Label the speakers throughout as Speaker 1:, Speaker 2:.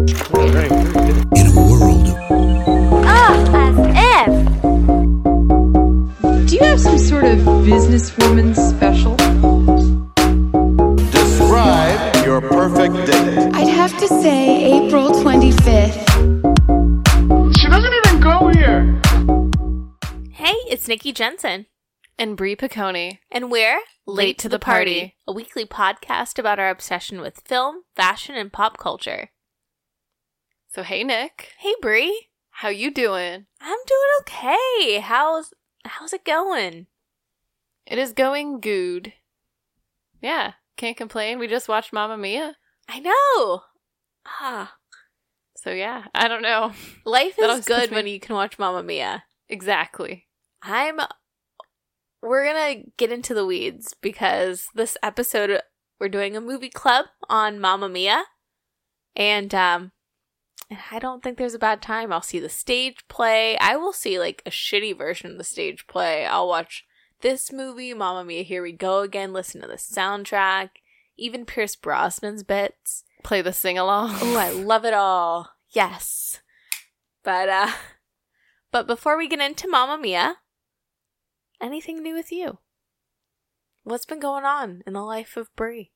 Speaker 1: In a world ah,
Speaker 2: As if.
Speaker 3: Do you have some sort of businesswoman special?
Speaker 4: Describe your perfect date.
Speaker 5: I'd have to say April 25th. She doesn't even go here!
Speaker 2: Hey, it's Nikki Jensen.
Speaker 6: and Brie Piccone.
Speaker 2: And we're
Speaker 6: Late to the Party.
Speaker 2: a weekly podcast about our obsession with film, fashion, and pop culture.
Speaker 6: So hey Nick,
Speaker 2: Hey, Brie.
Speaker 6: how you doing?
Speaker 2: I'm doing okay. How's how's it going?
Speaker 6: It is going good. Yeah, can't complain. We just watched Mamma Mia.
Speaker 2: I know. Ah,
Speaker 6: So yeah, I don't know.
Speaker 2: life is good
Speaker 6: me-
Speaker 2: when you can watch Mamma Mia.
Speaker 6: Exactly.
Speaker 2: I'm we're gonna get into the weeds because this episode we're doing a movie club on Mamma Mia. And um and I don't think there's a bad time. I'll see the stage play. I will see like a shitty version of the stage play. I'll watch this movie, Mamma Mia, Here We Go Again, listen to the soundtrack, even Pierce Brosnan's bits.
Speaker 6: Play the sing along.
Speaker 2: Oh, I love it all. Yes. But uh but before we get into Mamma Mia, anything new with you? What's been going on in the life of Brie?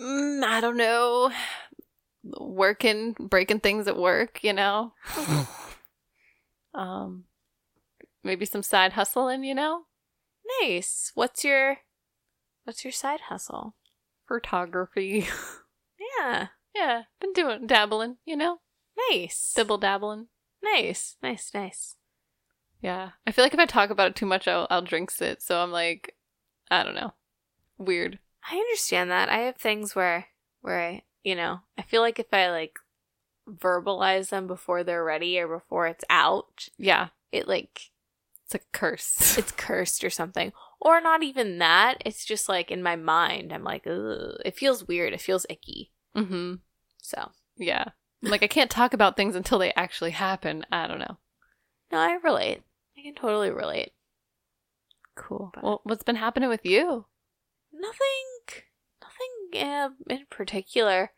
Speaker 6: Mm, I don't know. Working, breaking things at work, you know. um, maybe some side hustling, you know.
Speaker 2: Nice. What's your what's your side hustle?
Speaker 6: Photography.
Speaker 2: Yeah.
Speaker 6: yeah, been doing dabbling, you know.
Speaker 2: Nice.
Speaker 6: Dibble dabbling.
Speaker 2: nice. Nice, nice.
Speaker 6: Yeah, I feel like if I talk about it too much, I'll, I'll jinx it. So I'm like, I don't know, weird.
Speaker 2: I understand that. I have things where where I, you know, I feel like if I like verbalize them before they're ready or before it's out,
Speaker 6: Yeah,
Speaker 2: it like
Speaker 6: it's a curse.
Speaker 2: it's cursed or something. Or not even that. It's just like in my mind, I'm like, Ugh. it feels weird. It feels icky.
Speaker 6: mm-hmm.
Speaker 2: So,
Speaker 6: Yeah, like I can't talk about things until they actually happen. I don't know.
Speaker 2: no, I relate. I can totally relate.
Speaker 6: Cool.
Speaker 2: But-
Speaker 6: Well, what's been happening with you?
Speaker 2: Nothing, uh, in particular.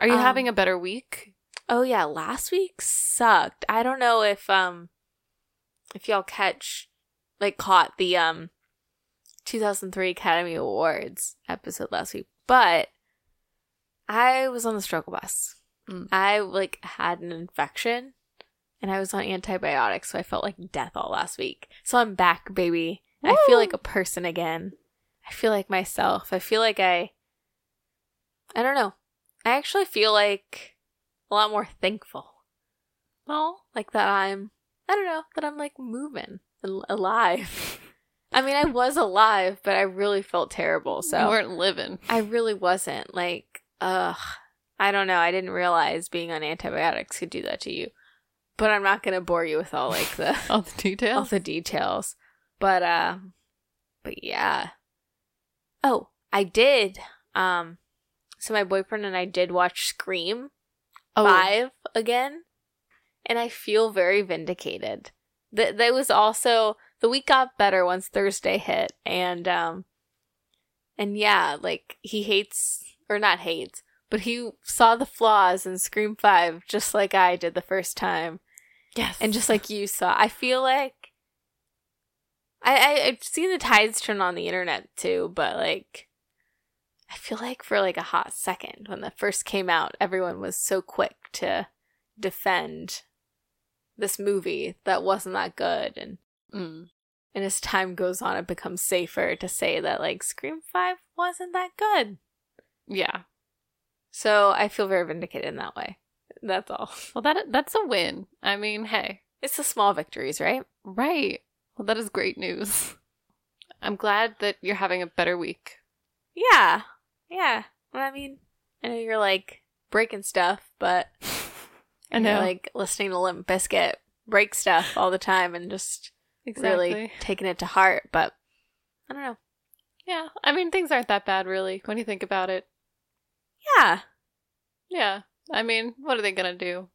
Speaker 6: Are you
Speaker 2: Um,
Speaker 6: having a better week?
Speaker 2: Oh yeah, last week sucked. I don't know if um if y'all catch like caught the um 2003 Academy Awards episode last week, but I was on the struggle bus.
Speaker 6: Mm.
Speaker 2: I like had an infection and I was on antibiotics, so I felt like death all last week. So I'm back, baby. I feel like a person again. I feel like myself. I feel like I I don't know. I actually feel like a lot more thankful.
Speaker 6: Oh,
Speaker 2: Like that I'm, I don't know, that I'm like moving, al- alive. I mean, I was alive, but I really felt terrible.
Speaker 6: you
Speaker 2: So
Speaker 6: weren't living.
Speaker 2: I really wasn't. Like, ugh. I don't know. I didn't realize being on antibiotics could do that to you. But I'm not going to bore you with all like the
Speaker 6: All the details.
Speaker 2: all the details. But uh but yeah. Oh, I did. Um so my boyfriend and I did watch Scream
Speaker 6: oh,
Speaker 2: 5 again and I feel very vindicated. That that was also the week got better once Thursday hit and um and yeah, like he hates or not hates, but he saw the flaws in Scream 5 just like I did the first time.
Speaker 6: yes,
Speaker 2: And just like you saw, I feel like I, I I've seen the tides turn on the internet too, but like I feel like for like a hot second when that first came out, everyone was so quick to defend this movie that wasn't that good and
Speaker 6: Mm.
Speaker 2: and as time goes on it becomes safer to say that like Scream 5 wasn't that good.
Speaker 6: yeah.
Speaker 2: So I feel very vindicated in that way. That's all.
Speaker 6: Well, that that's a win. I mean, hey,
Speaker 2: It's the small victories, right?
Speaker 6: right. Well, that is great news. I'm glad that you're having a better week.
Speaker 2: Yeah. Yeah. Well, I mean, I know you're like breaking stuff, but
Speaker 6: I
Speaker 2: you're,
Speaker 6: know.
Speaker 2: like listening to Limp Bizkit break stuff all the time and just
Speaker 6: exactly.
Speaker 2: really taking it to heart. But I don't know.
Speaker 6: Yeah. I mean, things aren't that bad, really, when you think about it.
Speaker 2: Yeah.
Speaker 6: Yeah. I mean, what are they gonna do?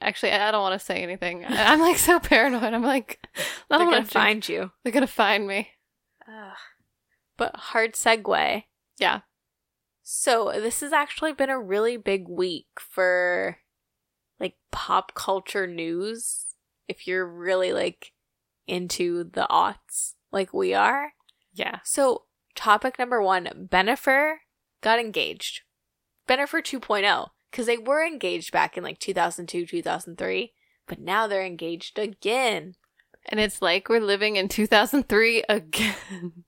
Speaker 6: Actually, I don't want to say anything. I'm like so paranoid. I'm like, I
Speaker 2: They're
Speaker 6: don't
Speaker 2: gonna
Speaker 6: want to
Speaker 2: find you.
Speaker 6: They're gonna find me.
Speaker 2: Ugh. But hard segue.
Speaker 6: Yeah.
Speaker 2: So, this has actually been a really big week for like pop culture news. If you're really like into the aughts like we are.
Speaker 6: Yeah.
Speaker 2: So, topic number one Bennifer got engaged. Bennifer 2.0, because they were engaged back in like 2002, 2003, but now they're engaged again.
Speaker 6: And it's like we're living in 2003 again.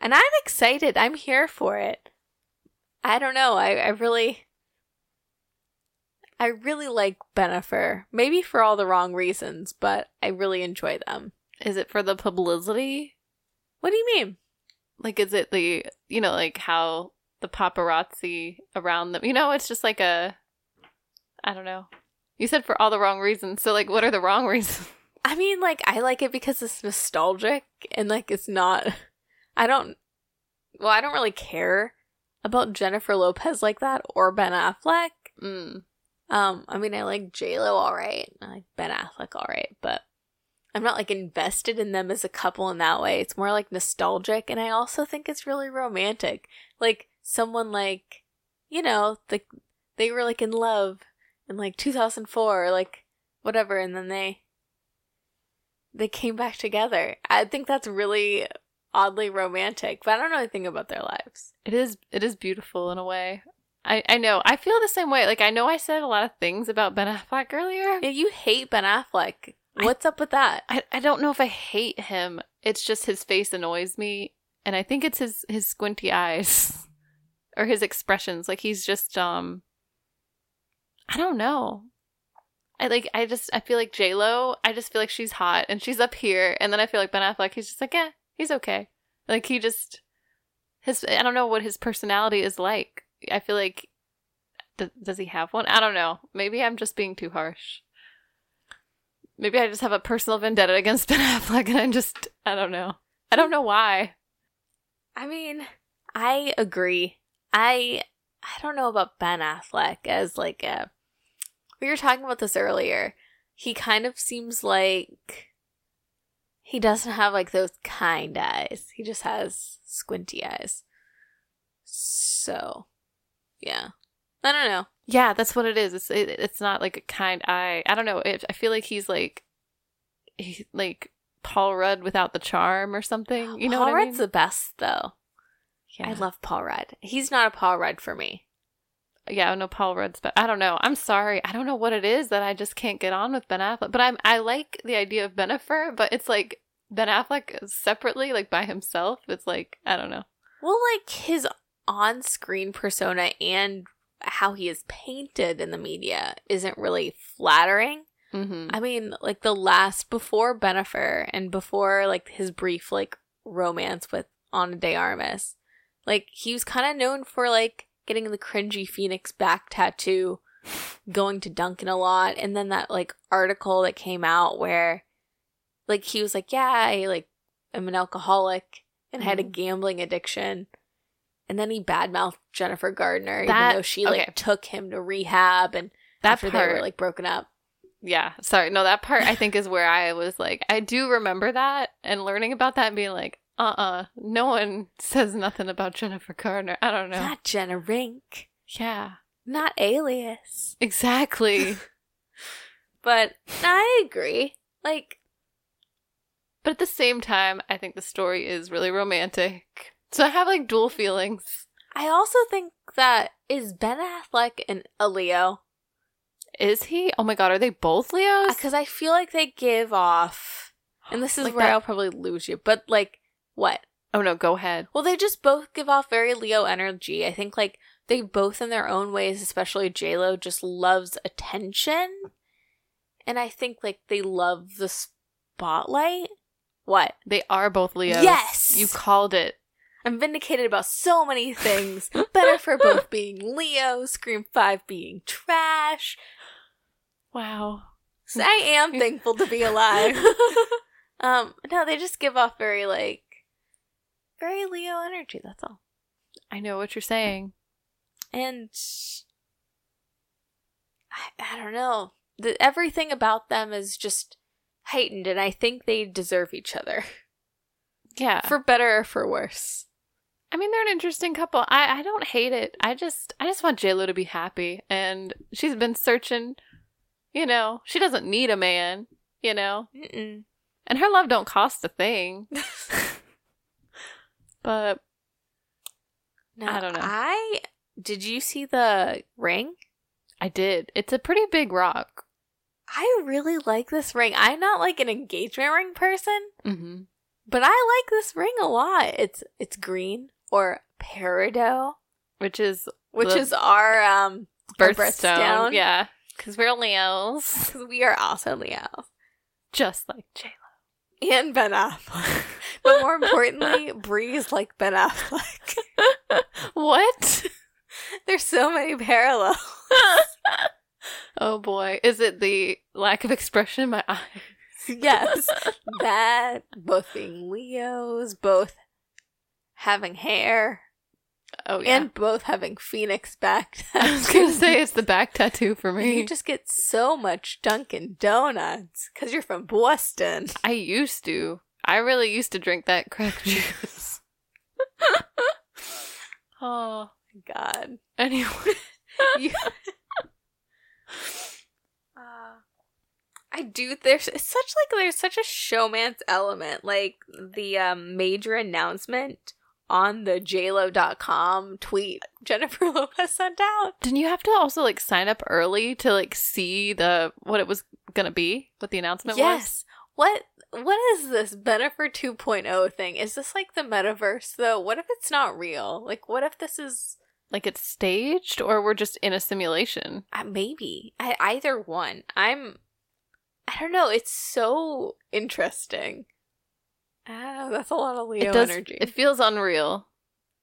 Speaker 2: And I'm excited. I'm here for it. I don't know. I, I really. I really like Bennifer. Maybe for all the wrong reasons, but I really enjoy them.
Speaker 6: Is it for the publicity?
Speaker 2: What do you mean?
Speaker 6: Like, is it the, you know, like how the paparazzi around them, you know, it's just like a, I don't know. You said for all the wrong reasons. So, like, what are the wrong reasons?
Speaker 2: I mean, like, I like it because it's nostalgic and, like, it's not. I don't. Well, I don't really care about Jennifer Lopez like that or Ben Affleck.
Speaker 6: Mm.
Speaker 2: Um, I mean, I like J Lo all right. I like Ben Affleck all right, but I'm not like invested in them as a couple in that way. It's more like nostalgic, and I also think it's really romantic. Like someone like, you know, the they were like in love in like 2004, or like whatever, and then they they came back together. I think that's really oddly romantic, but I don't know anything about their lives.
Speaker 6: It is, it is beautiful in a way. I, I know. I feel the same way. Like, I know I said a lot of things about Ben Affleck earlier.
Speaker 2: Yeah, you hate Ben Affleck. What's up with that?
Speaker 6: I, I don't know if I hate him. It's just his face annoys me. And I think it's his, his squinty eyes or his expressions. Like he's just, um, I don't know. I like, I just, I feel like J-Lo, I just feel like she's hot and she's up here. And then I feel like Ben Affleck, he's just like, yeah, he's okay. Like he just, his, I don't know what his personality is like. I feel like, th- does he have one? I don't know. Maybe I'm just being too harsh. Maybe I just have a personal vendetta against Ben Affleck and I'm just, I don't know. I don't know why.
Speaker 2: I mean, I agree. I I don't know about Ben Affleck as like a we were talking about this earlier. He kind of seems like he doesn't have like those kind eyes. He just has squinty eyes. So, yeah. I don't know.
Speaker 6: Yeah, that's what it is. It's it, it's not like a kind eye. I don't know. It, I feel like he's like, he, like Paul Rudd without the charm or something. You know
Speaker 2: Paul
Speaker 6: what I
Speaker 2: Rudd's
Speaker 6: mean?
Speaker 2: the best though.
Speaker 6: yeah.
Speaker 2: I love Paul Rudd. He's not a Paul Rudd for me.
Speaker 6: Yeah, no, Paul Rudd's, but I don't know. I'm sorry. I don't know what it is that I just can't get on with Ben Affleck. But I'm I like the idea of Bennifer, but it's like Ben Affleck separately, like by himself. It's like I don't know.
Speaker 2: Well, like his on-screen persona and how he is painted in the media isn't really flattering.
Speaker 6: Mm-hmm.
Speaker 2: I mean, like the last before Bennifer and before like his brief like romance with Ana de Armas, like he was kind of known for like getting the cringy phoenix back tattoo, going to Dunkin' a lot, and then that like article that came out where like he was like, yeah, I like am an alcoholic and had a
Speaker 6: Mhm.
Speaker 2: gambling addiction. And then he badmouthed Jennifer Garner,
Speaker 6: That-
Speaker 2: even though she like
Speaker 6: okay.
Speaker 2: took him to rehab and
Speaker 6: That
Speaker 2: after they were
Speaker 6: part-
Speaker 2: like broken up.
Speaker 6: Yeah, sorry. No, that part I think is where I was like, I do remember that and learning about that and being like, uh uh no one says nothing about Jennifer Garner. I don't know.
Speaker 2: Not Jenna Rink.
Speaker 6: yeah,
Speaker 2: Not Alias.
Speaker 6: exactly.
Speaker 2: But I agree. Like,
Speaker 6: but at the same time, I think the story is really romantic. So I have like dual feelings.
Speaker 2: I also think that is Ben Affleck and a Leo.
Speaker 6: Is he? Oh my god, are they both Leos?
Speaker 2: Because I feel like they give off, and this is
Speaker 6: Like
Speaker 2: where
Speaker 6: that-
Speaker 2: I'll probably lose you, but like, what?
Speaker 6: Oh no, go ahead.
Speaker 2: Well, they just both give off very Leo energy. I think like they both in their own ways, especially Lo, just loves attention. And I think like they love the spotlight. What?
Speaker 6: They are both Leos.
Speaker 2: Yes!
Speaker 6: You called it.
Speaker 2: I'm vindicated about so many things. Better for both being Leo, Scream 5 being trash.
Speaker 6: Wow.
Speaker 2: So I am thankful to be alive. um, no, they just give off very like very Leo energy, that's all.
Speaker 6: I know what you're saying.
Speaker 2: And I, I don't know. The, everything about them is just heightened, and I think they deserve each other
Speaker 6: Yeah.
Speaker 2: for better or for worse.
Speaker 6: I mean, they're an interesting couple. I, I don't hate it. I just I just want J Lo to be happy, and she's been searching. You know, she doesn't need a man. You know,
Speaker 2: Mm-mm.
Speaker 6: and her love don't cost a thing. but
Speaker 2: No,
Speaker 6: I don't know.
Speaker 2: I did you see the ring?
Speaker 6: I did. It's a pretty big rock.
Speaker 2: I really like this ring. I'm not like an engagement ring person,
Speaker 6: Mm-hmm.
Speaker 2: but I like this ring a lot. It's it's green or peridot,
Speaker 6: Which is
Speaker 2: which is our um
Speaker 6: birthstone.
Speaker 2: birthstone.
Speaker 6: Yeah, because we're Leos,
Speaker 2: we are also Leo
Speaker 6: just like J
Speaker 2: and Ben Affleck. but more importantly, Brie's like Ben Affleck.
Speaker 6: What?
Speaker 2: There's so many parallels.
Speaker 6: oh boy, is it the lack of expression in my eyes?
Speaker 2: yes, that both being Leos, both having hair,
Speaker 6: Oh yeah.
Speaker 2: and both having Phoenix back.
Speaker 6: I was gonna say it's the back tattoo for me.
Speaker 2: you just get so much Dunkin' Donuts because you're from Boston.
Speaker 6: I used to. I really used to drink that crack juice. oh,
Speaker 2: God,
Speaker 6: anyway.
Speaker 2: you. Uh, I do. There's it's such like there's such a showman's element, like the um, major announcement on the JLo.com tweet Jennifer Lopez sent out.
Speaker 6: Didn't you have to also like sign up early to like see the what it was gonna be? What the announcement was?
Speaker 2: Yes. What what is this Bennifer 2.0 thing? Is this like the metaverse though? What if it's not real? Like what if this is
Speaker 6: Like it's staged or we're just in a simulation?
Speaker 2: uh, maybe I, either one. I'm I don't know, it's so interesting. I that's a lot of Leo
Speaker 6: it does
Speaker 2: energy.
Speaker 6: it feels unreal.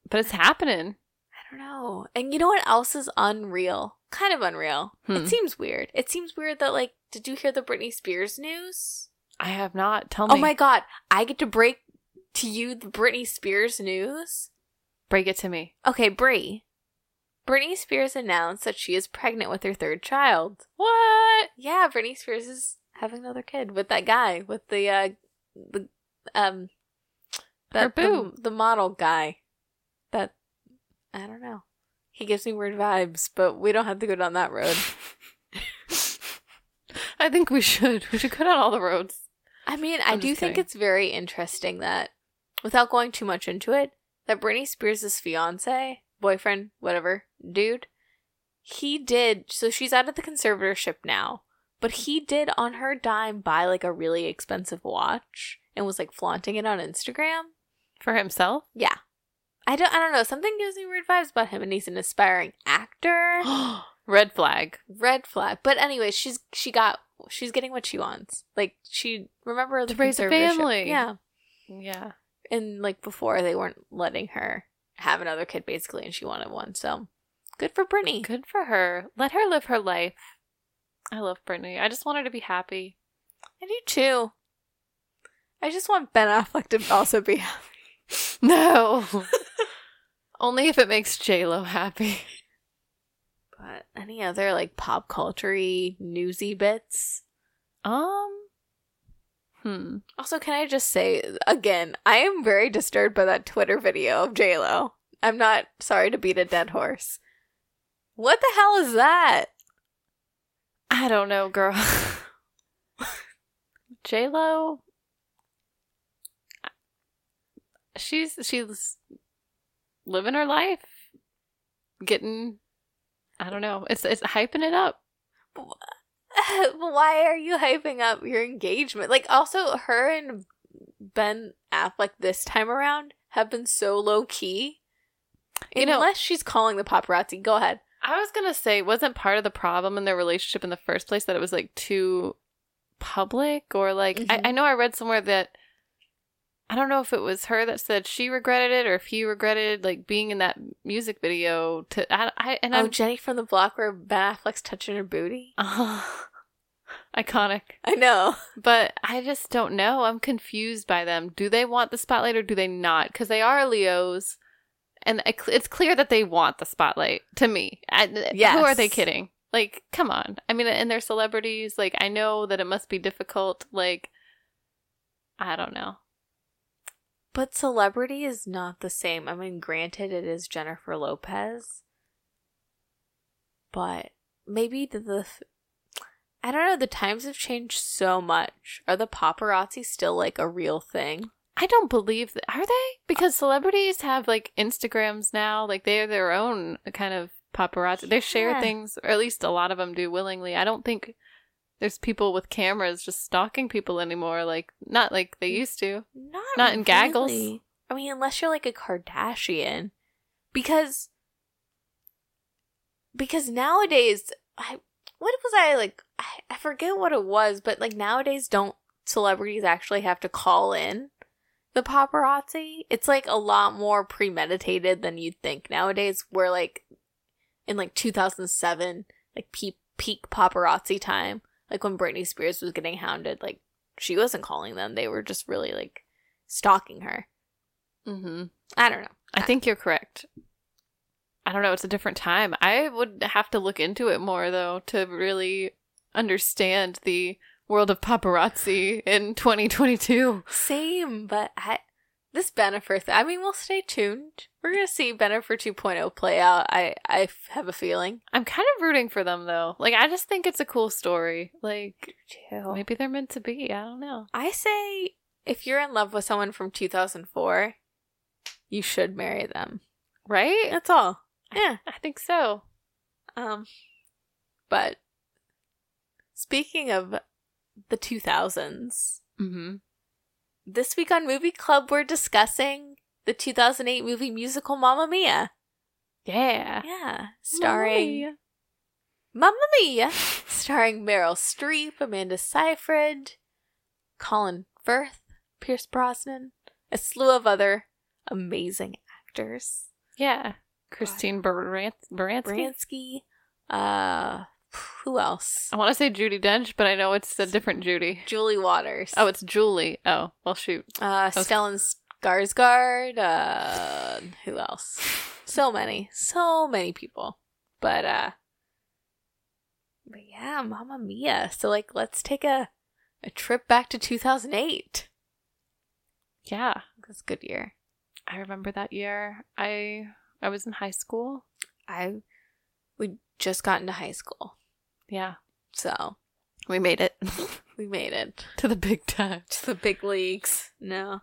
Speaker 6: But it's happening.
Speaker 2: I don't know. And you know what else is unreal? Kind of unreal.
Speaker 6: Hmm.
Speaker 2: It seems weird. It seems weird that like did you hear the Britney Spears news?
Speaker 6: I have not. Tell me.
Speaker 2: Oh my god, I get to break to you the Britney Spears news.
Speaker 6: Break it to me.
Speaker 2: Okay, Brie. Britney Spears announced that she is pregnant with her third child.
Speaker 6: What?
Speaker 2: Yeah, Britney Spears is having another kid with that guy with the uh the um that the, the model guy. That I don't know. He gives me weird vibes, but we don't have to go down that road.
Speaker 6: I think we should. We should cut out all the roads.
Speaker 2: I mean, I
Speaker 6: I'm
Speaker 2: do think it's very interesting that, without going too much into it, that Britney Spears' fiance, boyfriend, whatever, dude, he did. So she's out of the conservatorship now, but he did on her dime buy like a really expensive watch and was like flaunting it on Instagram.
Speaker 6: For himself?
Speaker 2: Yeah, I don't. I don't know. Something gives me weird vibes about him, and he's an aspiring actor.
Speaker 6: Red flag.
Speaker 2: Red flag. But anyway, she's she got she's getting what she wants. Like she remember the
Speaker 6: To raise a family.
Speaker 2: Yeah.
Speaker 6: Yeah.
Speaker 2: and like before they weren't letting her have another kid basically and she wanted one so good for Britney
Speaker 6: Good for her. Let her live her life. I love Britney. I just want her to be happy.
Speaker 2: i do too i just want ben affleck to also be happy
Speaker 6: No. Only if it makes J Lo happy.
Speaker 2: But any other like pop culture newsy bits
Speaker 6: Um. Hmm.
Speaker 2: also can i just say again i am very disturbed by that twitter video of j-lo i'm not sorry to beat a dead horse what the hell is that
Speaker 6: I don't know, girl. J Lo. She's she's living her life, getting. I don't know. It's it's hyping it up.
Speaker 2: why are you hyping up your engagement? Like, also, her and Ben Affleck this time around have been so low key.
Speaker 6: You know-
Speaker 2: Unless she's calling the paparazzi. Go ahead.
Speaker 6: I was gonna say, wasn't part of the problem in their relationship in the first place that it was like too public, or like
Speaker 2: Mhm.
Speaker 6: I, I know I read somewhere that I don't know if it was her that said she regretted it or if he regretted like being in that music video. To I, I and
Speaker 2: oh,
Speaker 6: I'm
Speaker 2: Jenny from the block where Ben Affleck's touching her booty.
Speaker 6: iconic.
Speaker 2: I know.
Speaker 6: But I just don't know. I'm confused by them. Do they want the spotlight or do they not? Because they are Leos, and it's clear that they want the spotlight. To me, I, who are they kidding? Like, come on. I mean, and they're celebrities. Like, I know that it must be difficult. Like, I don't know.
Speaker 2: But celebrity is not the same. I mean, granted, it is Jennifer Lopez, but maybe the, the I don't know. The times have changed so much. Are the paparazzi still like a real thing?
Speaker 6: I don't believe that. Are they? Because celebrities have like Instagrams now. Like they are their own kind of paparazzi. They share
Speaker 2: Yeah.
Speaker 6: things, or at least a lot of them do willingly. I don't think there's people with cameras just stalking people anymore. Like not like they used to.
Speaker 2: Not
Speaker 6: Not in gaggles?
Speaker 2: I mean, unless you're like a Kardashian, because because nowadays, I what was I like? I, I forget what it was, but like nowadays, don't celebrities actually have to call in the paparazzi? It's like a lot more premeditated than you'd think nowadays. Where like in like 2007, like peak peak paparazzi time, like when Britney Spears was getting hounded, like she wasn't calling them; they were just really like stalking her.
Speaker 6: Mm-hmm.
Speaker 2: I don't know.
Speaker 6: I think you're correct. I don't know. It's a different time. I would have to look into it more though to really understand the world of paparazzi in 2022.
Speaker 2: Same, but I this Bennifer. Th- I mean, we'll stay tuned. We're gonna see Bennifer 2.0 play out. I I have a feeling.
Speaker 6: I'm kind of rooting for them though. Like I just think it's a cool story. Like maybe they're meant to be. I don't know.
Speaker 2: I say if you're in love with someone from 2004, you should marry them.
Speaker 6: Right?
Speaker 2: That's all. Yeah.
Speaker 6: I think so.
Speaker 2: Um, but speaking of the 2000s,
Speaker 6: Mm-hmm.
Speaker 2: This week on Movie Club, we're discussing the 2008 movie musical Mamma Mia.
Speaker 6: Yeah.
Speaker 2: Yeah, starring Mamma Mia, starring Meryl Streep, Amanda Seyfried, Colin Firth, Pierce Brosnan, a slew of other amazing actors.
Speaker 6: Yeah. Christine Baranski.
Speaker 2: Bransky, uh, who else?
Speaker 6: I want to say Judi Dench, but I know it's a different Judy.
Speaker 2: Julie Walters.
Speaker 6: Oh, it's Julie. Oh, well, shoot.
Speaker 2: uh,
Speaker 6: was-
Speaker 2: Stellan Skarsgård. Uh, who else? So many, so many people. But uh, but yeah, Mamma Mia. So like, let's take a a trip back to 2008.
Speaker 6: Yeah.
Speaker 2: That's a good year.
Speaker 6: I remember that year. I I was in high school.
Speaker 2: I we just got into high school,
Speaker 6: Yeah.
Speaker 2: so
Speaker 6: We made it
Speaker 2: we made it
Speaker 6: to the big time.
Speaker 2: to the big leagues. No,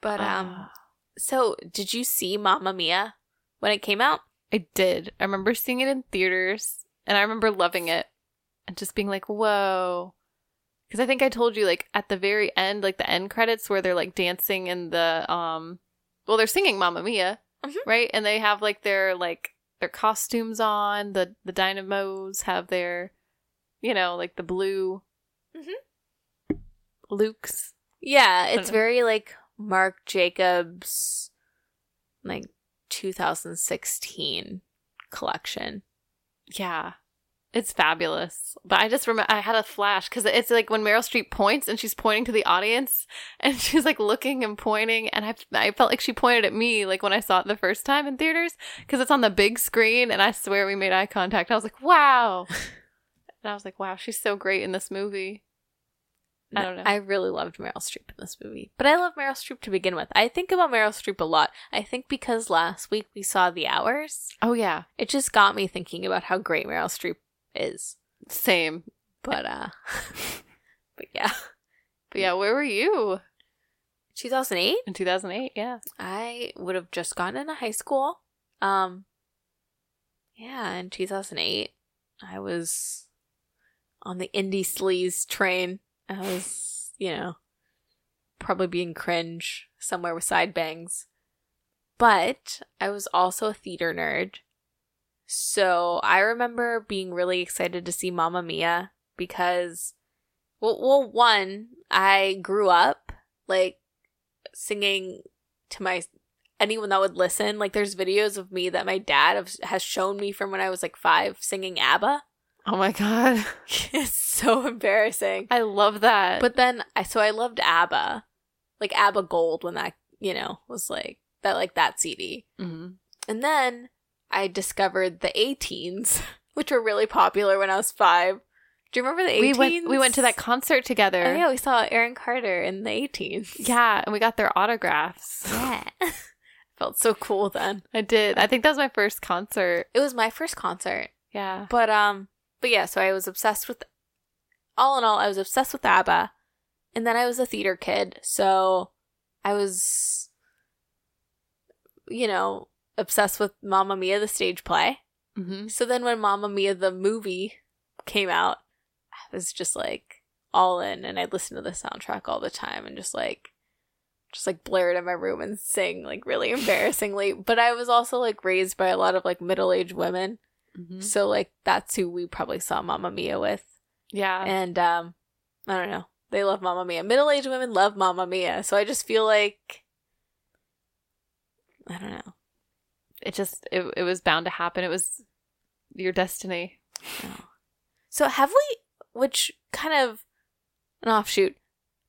Speaker 2: but um.
Speaker 6: Ah.
Speaker 2: So, did you see Mamma Mia when it came out?
Speaker 6: I did. I remember seeing it in theaters and I remember loving it and just being like, whoa. Because I think I told you, like, at the very end, like the end credits where they're like dancing in the, um, well, they're singing Mamma Mia,
Speaker 2: Mhm.
Speaker 6: right? And they have like their, like, their costumes on. The, the Dynamos have their, you know, like the blue
Speaker 2: Mhm.
Speaker 6: Luke's.
Speaker 2: Yeah, it's very like Marc Jacobs, like 2016 collection.
Speaker 6: Yeah. It's fabulous. But I just remember I had a flash because it's like when Meryl Streep points and she's pointing to the audience and she's like looking and pointing. And I, I felt like she pointed at me like when I saw it the first time in theaters because it's on the big screen. And I swear we made eye contact. I was like, wow. and I was like, wow, she's so great in this movie. I don't know.
Speaker 2: I really loved Meryl Streep in this movie, but I love Meryl Streep to begin with. I think about Meryl Streep a lot. I think because last week we saw The Hours,
Speaker 6: Oh, yeah.
Speaker 2: it just got me thinking about how great Meryl Streep is.
Speaker 6: Same.
Speaker 2: But uh, but yeah,
Speaker 6: But yeah, where were you
Speaker 2: 2008.
Speaker 6: in 2008? Yeah.
Speaker 2: I would have just gotten into high school. Um yeah, in 2008 I was on the indie sleaze train. I was, you know, probably being cringe somewhere with side bangs. But I was also a theater nerd. So I remember being really excited to see Mamma Mia because well, well one, I grew up like singing to my anyone that would listen. Like there's videos of me that my dad have, has shown me from when I was like 5 singing ABBA.
Speaker 6: Oh, my God.
Speaker 2: it's so embarrassing.
Speaker 6: I love that.
Speaker 2: But then I so I loved ABBA. Like ABBA Gold when that, you know, was like that like that CD.
Speaker 6: Mhm.
Speaker 2: And then I discovered the A-Teens, which were really popular when I was 5. Do you remember the A-Teens?
Speaker 6: We went we went to that concert together.
Speaker 2: Oh, yeah, we saw Aaron Carter in the A-Teens.
Speaker 6: Yeah, and we got their autographs.
Speaker 2: Yeah. Felt so cool then.
Speaker 6: I did. I think that was my first concert.
Speaker 2: It was my first concert.
Speaker 6: Yeah.
Speaker 2: But um but yeah, so I was obsessed with all in all, I was obsessed with ABBA. And then I was a theater kid, so I was you know, obsessed with Mamma Mia the stage play.
Speaker 6: hmm
Speaker 2: So then when Mamma Mia the movie came out, I was just like all in and I listened to the soundtrack all the time and just like just like blare it in my room and sing like really embarrassingly. But I was also like raised by a lot of like middle aged women.
Speaker 6: hmm
Speaker 2: So like that's who we probably saw Mamma Mia with.
Speaker 6: Yeah.
Speaker 2: And um I don't know. They love Mamma Mia. Middle aged women love Mamma Mia. So I just feel like I don't know.
Speaker 6: It just it, it was bound to happen. It was your destiny.
Speaker 2: So have we which kind of an offshoot.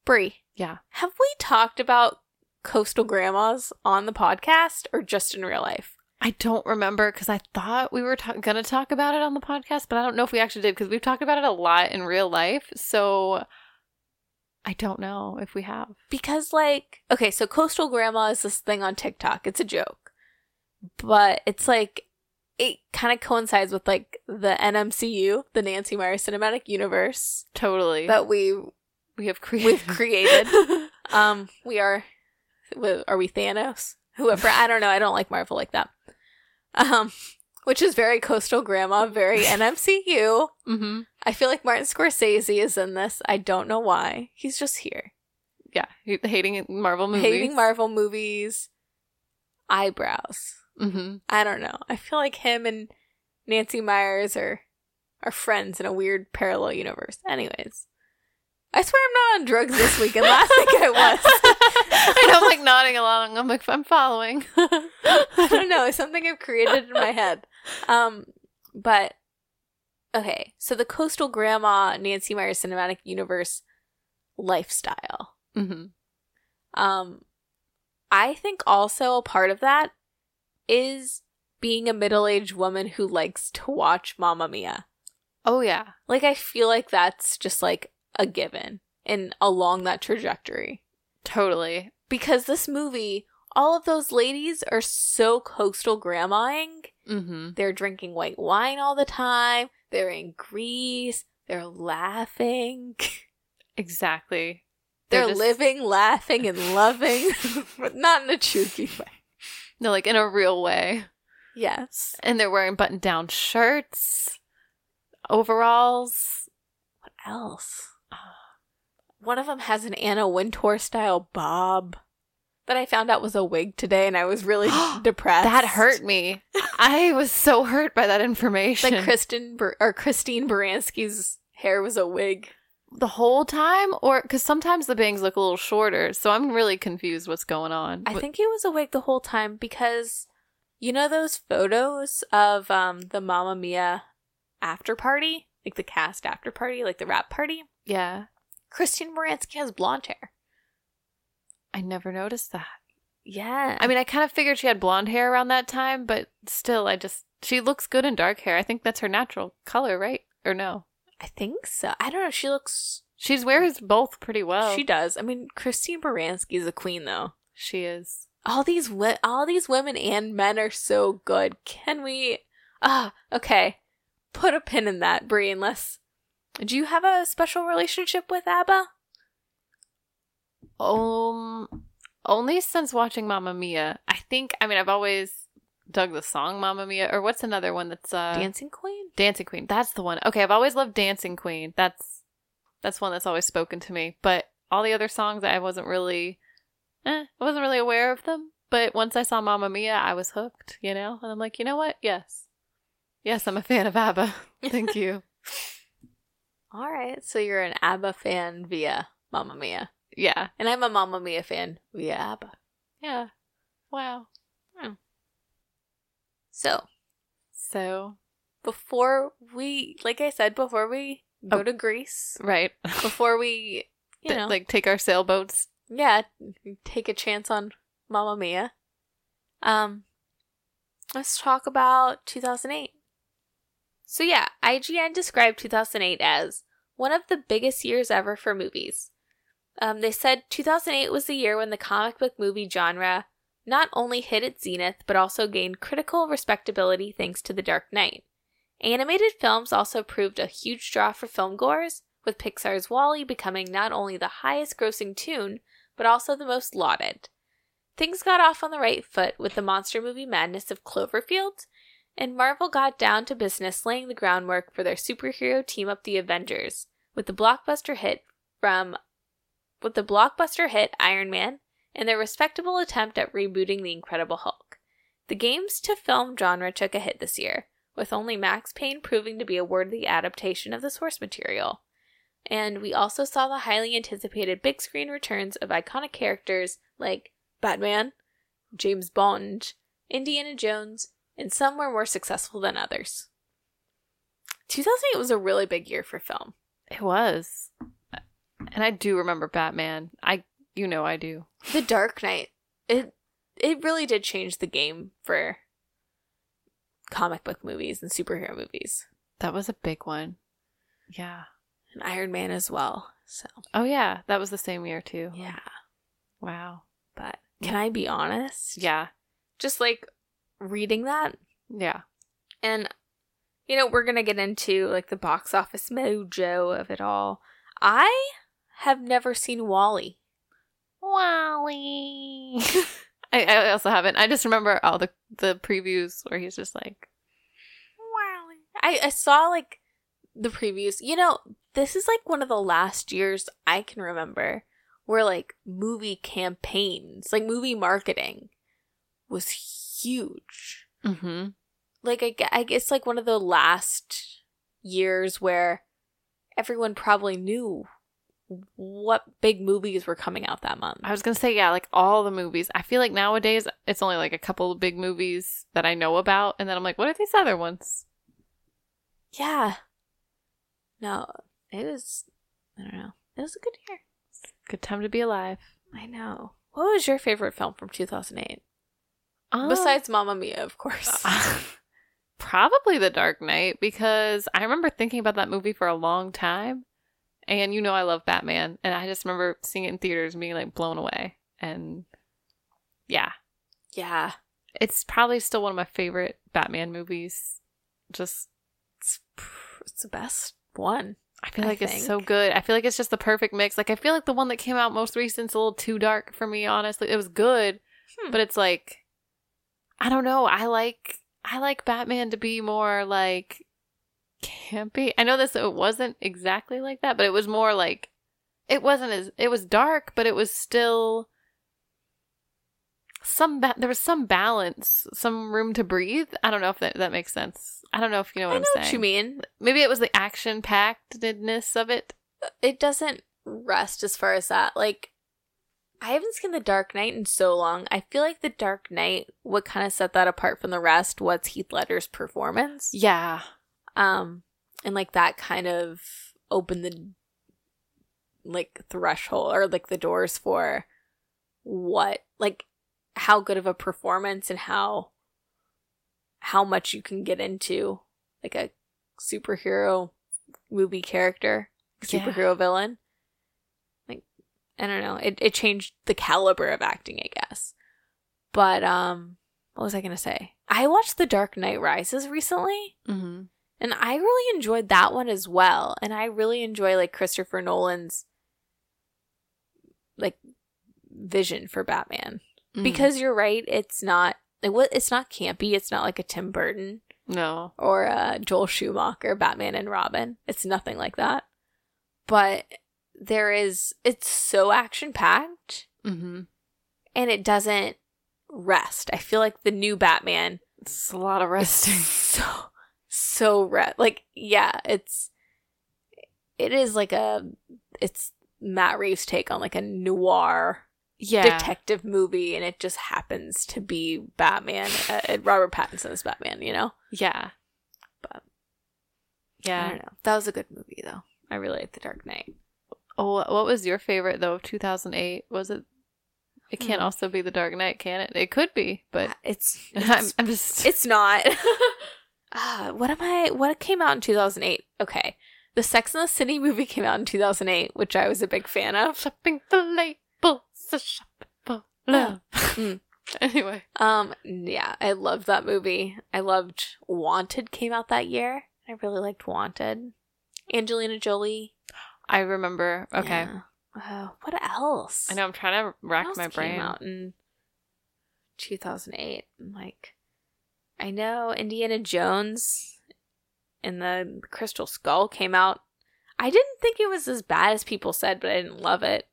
Speaker 2: Brie,
Speaker 6: Yeah.
Speaker 2: have we talked about coastal grandmas on the podcast or just in real life?
Speaker 6: I don't remember because I thought we were ta- going to talk about it on the podcast, but I don't know if we actually did because we've talked about it a lot in real life. So I don't know if we have.
Speaker 2: Because like okay, so coastal grandma is this thing on TikTok. It's a joke. But it's like it kind of coincides with like the NMCU, the Nancy Meyer Cinematic Universe
Speaker 6: Totally.
Speaker 2: that we
Speaker 6: we have created.
Speaker 2: we've created. um, we are, are we Thanos? Whoever, I don't know. I don't like Marvel like that. Um, which is very coastal grandma, very NMCU.
Speaker 6: hmm
Speaker 2: I feel like Martin Scorsese is in this. I don't know why. He's just here,
Speaker 6: Yeah. Hating Marvel movies.
Speaker 2: hating Marvel movies, eyebrows.
Speaker 6: Hmm
Speaker 2: I don't know. I feel like him and Nancy Meyers are are friends in a weird parallel universe. Anyways, I swear I'm not on drugs this week, and Last week I was.
Speaker 6: and I'm like nodding along. I'm like, I'm following.
Speaker 2: I don't know. It's something I've created in my head. Um, but okay. So the coastal grandma Nancy Meyers cinematic universe lifestyle.
Speaker 6: hmm
Speaker 2: Um, I think also a part of that is being a middle aged woman who likes to watch Mamma Mia.
Speaker 6: Oh, yeah.
Speaker 2: Like I feel like that's just like a given and along that trajectory.
Speaker 6: Totally.
Speaker 2: Because this movie, all of those ladies are so coastal grandmaing.
Speaker 6: hmm
Speaker 2: They're drinking white wine all the time. They're in Greece. They're laughing.
Speaker 6: Exactly.
Speaker 2: They're,
Speaker 6: just-
Speaker 2: living, laughing, and loving, but not in a chooky way.
Speaker 6: No, like in a real way.
Speaker 2: Yes.
Speaker 6: And they're wearing button down shirts, overalls.
Speaker 2: What else? One of them has an Anna Wintour style bob that I found out was a wig today, and I was really depressed.
Speaker 6: That hurt me. I was so hurt by that information.
Speaker 2: Like Kristen Bur- or Christine Baranski's hair was a wig.
Speaker 6: The whole time? Or because sometimes the bangs look a little shorter. So I'm really confused what's going on.
Speaker 2: I think he was awake the whole time because you know those photos of um the Mamma Mia after party, like the cast after party, like the wrap party.
Speaker 6: Yeah.
Speaker 2: Christine Baranski has blonde hair.
Speaker 6: I never noticed that.
Speaker 2: Yeah,
Speaker 6: I mean, I kind of figured she had blonde hair around that time, but still, I just. She looks good in dark hair. I think that's her natural color, right? Or no?
Speaker 2: I think so. I don't know. She looks.
Speaker 6: She's wears both pretty well.
Speaker 2: She does. I mean, Christine Baranski is a queen, though.
Speaker 6: She is.
Speaker 2: All these wo- all these women and men are so good. Can we? Ah, okay. Put a pin in that, Brie. Unless, do you have a special relationship with ABBA?
Speaker 6: Um, only since watching Mamma Mia. I think. I mean, I've always dug the song Mamma Mia. Or what's another one that's uh
Speaker 2: Dancing Queen.
Speaker 6: Dancing Queen. That's the one. Okay, I've always loved Dancing Queen. That's that's one that's always spoken to me. But all the other songs, I wasn't really, eh, I wasn't really aware of them. But once I saw Mamma Mia, I was hooked. You know, and I'm like, you know what? Yes, yes, I'm a fan of ABBA. Thank you.
Speaker 2: All right, so you're an ABBA fan via Mamma Mia,
Speaker 6: yeah,
Speaker 2: and I'm a Mamma Mia fan via ABBA.
Speaker 6: yeah. Wow.
Speaker 2: So
Speaker 6: So
Speaker 2: before we, like I said, before we go
Speaker 6: Oh.
Speaker 2: to Greece,
Speaker 6: right,
Speaker 2: before we, you know,
Speaker 6: like take our sailboats.
Speaker 2: yeah, take a chance on Mamma Mia. Um, let's talk about 2008. So yeah, IGN described 2008 as one of the biggest years ever for movies. Um, they said 2008 was the year when the comic book movie genre not only hit its zenith, but also gained critical respectability thanks to The Dark Knight. Animated films also proved a huge draw for filmgoers, with Pixar's WALL-E becoming not only the highest grossing toon, but also the most lauded. Things got off on the right foot with the monster movie madness of Cloverfield, and Marvel got down to business laying the groundwork for their superhero team up the Avengers, with the blockbuster hit from with the blockbuster hit Iron Man and their respectable attempt at rebooting the Incredible Hulk. The games to film genre took a hit this year, with only Max Payne proving to be a worthy adaptation of the source material. And we also saw the highly anticipated big screen returns of iconic characters like Batman, James Bond, Indiana Jones, and some were more successful than others. 2008 was a really big year for film.
Speaker 6: It was. And I do remember Batman. I you know I do.
Speaker 2: The Dark Knight, it it really did change the game for comic book movies and superhero movies.
Speaker 6: That was a big one. Yeah.
Speaker 2: And Iron Man as well. So,
Speaker 6: Oh yeah, that was the same year too.
Speaker 2: yeah.
Speaker 6: Wow.
Speaker 2: But can I be honest?
Speaker 6: Yeah.
Speaker 2: Just like reading that
Speaker 6: Yeah.
Speaker 2: and you know, we're going to get into like the box office mojo of it all. I have never seen WALL-E.
Speaker 6: WALL-E. I, I also haven't. I just remember all the the previews where he's just like,
Speaker 2: WALL-E. I, I saw like the previews. You know, this is like one of the last years I can remember where like movie campaigns, like movie marketing was huge.
Speaker 6: mm-hmm.
Speaker 2: Like I, I guess like one of the last years where everyone probably knew what big movies were coming out that month.
Speaker 6: I was gonna say yeah, like all the movies. I feel like nowadays it's only like a couple of big movies that I know about, and then I'm like, what are these other ones?
Speaker 2: Yeah. No, it was. I don't know. It was a good year.
Speaker 6: Good time to be alive.
Speaker 2: I know. What was your favorite film from 2008?
Speaker 6: Um,
Speaker 2: Besides Mamma Mia, of course.
Speaker 6: probably The Dark Knight because I remember thinking about that movie for a long time, and you know I love Batman, and I just remember seeing it in theaters and being like blown away, and yeah,
Speaker 2: yeah.
Speaker 6: it's probably still one of my favorite Batman movies. Just
Speaker 2: It's, it's the best one.
Speaker 6: I feel
Speaker 2: I
Speaker 6: like it's so good. I feel like it's just the perfect mix. Like I feel like the one that came out most recent's a little too dark for me, honestly. It was good,
Speaker 2: Hmm.
Speaker 6: but it's like I don't know. I like I like Batman to be more like campy. I know this it wasn't exactly like that, but it was more like it wasn't as it was dark, but it was still some ba- there was some balance, some room to breathe. I don't know if that, that makes sense. I don't know if you know what
Speaker 2: I
Speaker 6: am
Speaker 2: know
Speaker 6: saying.
Speaker 2: what you mean.
Speaker 6: Maybe it was the action packedness of it.
Speaker 2: It doesn't rest as far as that. Like, I haven't seen The Dark Knight in so long. I feel like The Dark Knight, what kind of set that apart from the rest was Heath Ledger's performance.
Speaker 6: Yeah.
Speaker 2: Um, and like that kind of opened the like threshold or like the doors for what like how good of a performance and how how much you can get into like a superhero movie character
Speaker 6: Yeah.
Speaker 2: superhero villain. Like i don't know. It, it changed the caliber of acting i guess. But um what was i gonna say? I watched the dark knight rises recently.
Speaker 6: Mm-hmm.
Speaker 2: And I really enjoyed that one as well. And I really enjoy like Christopher Nolan's like vision for Batman.
Speaker 6: Mm-hmm.
Speaker 2: Because you're right, it's not it wa- it's not campy. It's not like a Tim Burton
Speaker 6: no.
Speaker 2: or a Joel Schumacher Batman and Robin. It's nothing like that. But there is it's so action packed
Speaker 6: Mm-hmm.
Speaker 2: and it doesn't rest. I feel like the new Batman
Speaker 6: It's a lot of resting.
Speaker 2: so so re- like yeah it's it is like a it's matt reeves take on like a noir
Speaker 6: Yeah.
Speaker 2: detective movie and it just happens to be batman uh, and robert pattinson's batman you know
Speaker 6: yeah.
Speaker 2: But-
Speaker 6: yeah, i
Speaker 2: don't know that was a good movie though i really like the dark knight
Speaker 6: Oh, what was your favorite though of 2008? Was it? It can't
Speaker 2: Hmm.
Speaker 6: also be The Dark Knight, can it? It could be, but
Speaker 2: it's
Speaker 6: I'm,
Speaker 2: it's,
Speaker 6: I'm just.
Speaker 2: it's not Ah, what am i what came out in 2008 okay the Sex and the City movie came out in 2008, which I was a big fan of.
Speaker 6: Shopping labels, shopping for love.
Speaker 2: Mm.
Speaker 6: anyway,
Speaker 2: Um, yeah, I loved that movie. I loved Wanted came out that year. I really liked Wanted. Angelina Jolie.
Speaker 6: I remember. Okay,
Speaker 2: Yeah. Uh, what else?
Speaker 6: I know. I'm trying to rack my
Speaker 2: came
Speaker 6: brain.
Speaker 2: out in 2008. I'm like, I know Indiana Jones and the Crystal Skull came out. I didn't think it was as bad as people said, but I didn't love it.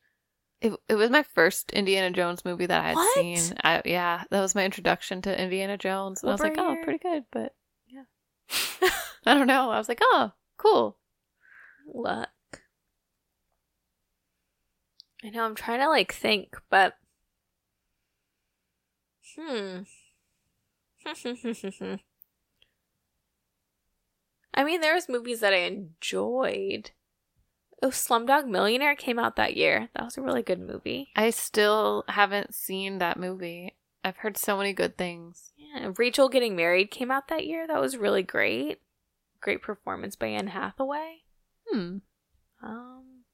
Speaker 6: It, it was my first Indiana Jones movie that I had
Speaker 2: What?
Speaker 6: seen. I, yeah, that was my introduction to Indiana Jones. And I was
Speaker 2: Over
Speaker 6: like, oh, pretty good, but yeah. I don't know. I was like, oh, cool.
Speaker 2: Look. I know I'm trying to like think, but hmm. I mean, there was movies that I enjoyed. Oh, Slumdog Millionaire came out that year. That was a really good movie.
Speaker 6: I still haven't seen that movie. I've heard so many good things.
Speaker 2: Yeah, Rachel Getting Married came out that year. That was really great. Great performance by Anne Hathaway.
Speaker 6: Hmm.
Speaker 2: Um,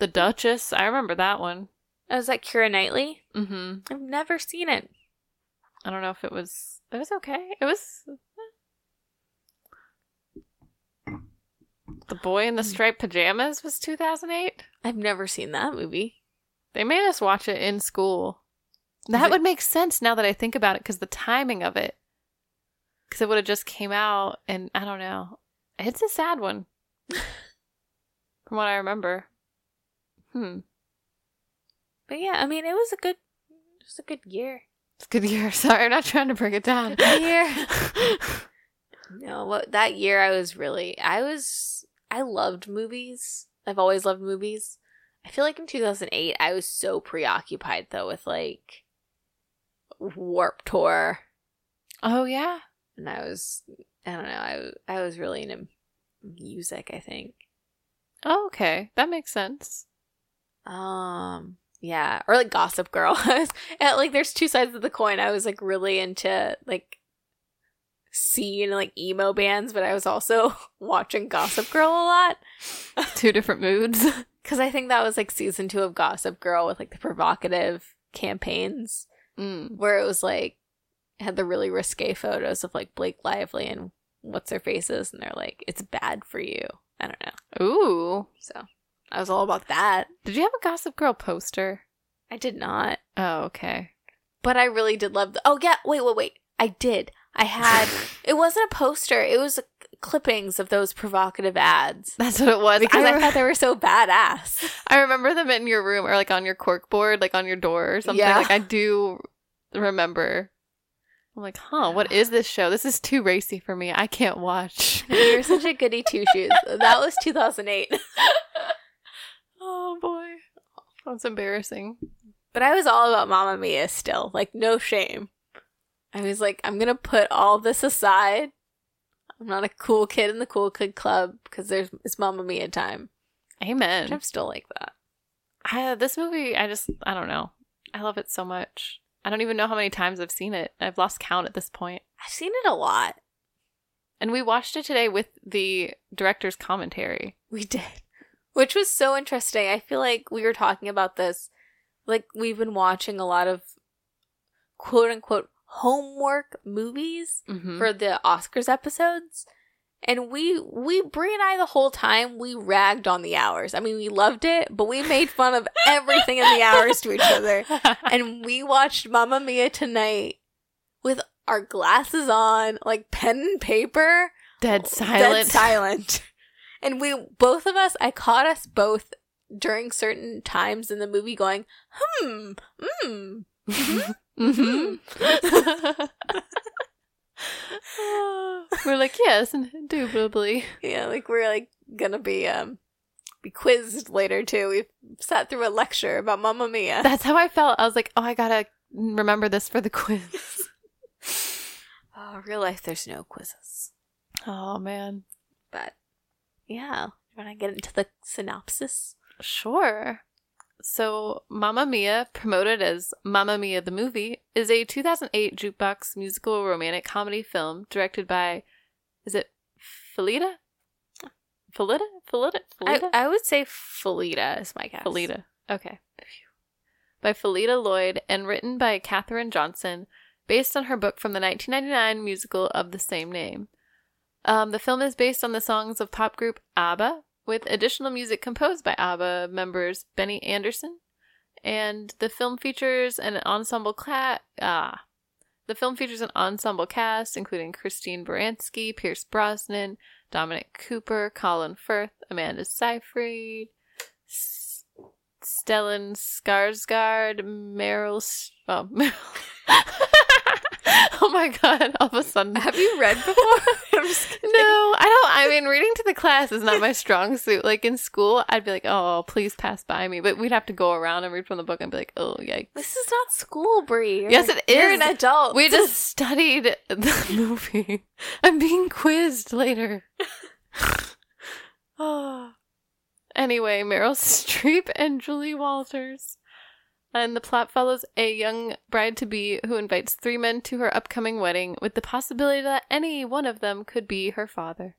Speaker 6: The Duchess. I remember that one.
Speaker 2: oh, was that Keira Knightley?
Speaker 6: Mm-hmm.
Speaker 2: I've never seen it.
Speaker 6: I don't know if it was. It was okay. It was. The Boy in the Striped Pajamas was 2008.
Speaker 2: I've never seen that movie.
Speaker 6: They made us watch it in school. That
Speaker 2: it-
Speaker 6: would make sense now that I think about it because the timing of it. Because it would have just came out, and I don't know. It's a sad one, from what I remember. Hmm,
Speaker 2: But yeah, I mean, it was a good, it was a good year.
Speaker 6: Good year. Sorry, I'm not trying to bring it down.
Speaker 2: Good year. no, what that year I was really, I was, I loved movies. I've always loved movies. I feel like in 2008 I was so preoccupied though with like Warped Tour,
Speaker 6: oh yeah,
Speaker 2: and I was, I don't know, I I was really into music. I think.
Speaker 6: oh okay, that makes sense.
Speaker 2: Um, yeah, or like Gossip Girl. Was at, like, there's two sides of the coin. I was like really into like scene like emo bands, but I was also watching Gossip Girl a lot
Speaker 6: Two different moods.
Speaker 2: because I think that was like season two of Gossip Girl with like the provocative campaigns
Speaker 6: mm.
Speaker 2: where it was like had the really risque photos of like Blake Lively and what's their faces, and they're like, it's bad for you. I don't know.
Speaker 6: Ooh,
Speaker 2: So I was all about that.
Speaker 6: did you have a Gossip Girl poster?
Speaker 2: I did not.
Speaker 6: Oh okay.
Speaker 2: But I really did love the. Oh yeah, wait, wait, wait. I did. I had. it wasn't a poster. It was clippings of those provocative ads
Speaker 6: That's what it was.
Speaker 2: because I,
Speaker 6: re-
Speaker 2: thought they were so badass.
Speaker 6: I remember them in your room or like on your cork board, like on your door or something.
Speaker 2: Yeah.
Speaker 6: Like I do remember. I'm like, huh, what is this show? This is too racy for me. I can't watch.
Speaker 2: You're such a goody two shoes. That was 2008.
Speaker 6: That's embarrassing.
Speaker 2: But I was all about Mamma Mia still. Like no shame. I was like, I'm gonna put all this aside. I'm not a cool kid in the cool kid club because there's it's Mamma Mia time. Which
Speaker 6: Amen.
Speaker 2: I'm still like that.
Speaker 6: I, this movie, I just, I don't know. I love it so much. I don't even know how many times I've seen it. I've lost count at this point.
Speaker 2: I've seen it a lot.
Speaker 6: And we watched it today with the director's commentary.
Speaker 2: We did. Which was so interesting. I feel like we were talking about this. Like, we've been watching a lot of quote unquote homework movies
Speaker 6: Mm-hmm.
Speaker 2: for the Oscars episodes. And we, we, Brie and I, the whole time, we ragged on the hours. I mean, we loved it, but we made fun of everything in the hours to each other. And we watched Mamma Mia tonight with our glasses on, like pen and paper.
Speaker 6: Dead silent.
Speaker 2: Dead silent. And we, both of us, I caught us both during certain times in the movie going, hmm, hmm.
Speaker 6: hmm hmm. We're like, yes, indubitably.
Speaker 2: Yeah, like we're like gonna be, um, be quizzed later too. We've sat through a lecture about Mamma Mia.
Speaker 6: That's how I felt. I was like, oh, I gotta remember this for the quiz.
Speaker 2: oh, real life, there's no quizzes.
Speaker 6: oh, man.
Speaker 2: But yeah, when I get into the synopsis,
Speaker 6: Sure. So, Mamma Mia, promoted as Mamma Mia the Movie, is a 2008 jukebox musical romantic comedy film directed by, is it Felita? Felita? Felita?
Speaker 2: I,
Speaker 6: Felita?
Speaker 2: I would say Felita is my guess.
Speaker 6: Felita. Okay. By Felita Lloyd and written by Catherine Johnson, based on her book from the 1999 musical of the same name. Um, the film is based on the songs of pop group ABBA, with additional music composed by ABBA members Benny Andersson. And the film features an ensemble cla- ah. The film features an ensemble cast including Christine Baranski, Pierce Brosnan, Dominic Cooper, Colin Firth, Amanda Seyfried, S- Stellan Skarsgård, Meryl. Oh, Meryl. Oh my god! All of a sudden,
Speaker 2: Have you read before? I'm just
Speaker 6: no, I don't. I mean, reading to the class is not my strong suit. Like in school, I'd be like, "Oh, please pass by me," but we'd have to go around and read from the book and be like, "Oh, yikes!"
Speaker 2: This is not school, Brie. You're-
Speaker 6: Yes, it
Speaker 2: You're
Speaker 6: is.
Speaker 2: an adult.
Speaker 6: We just studied the movie. I'm being quizzed later. oh. Anyway, Meryl Streep and Julie Walters. And the plot follows a young bride to be who invites three men to her upcoming wedding with the possibility that any one of them could be her father.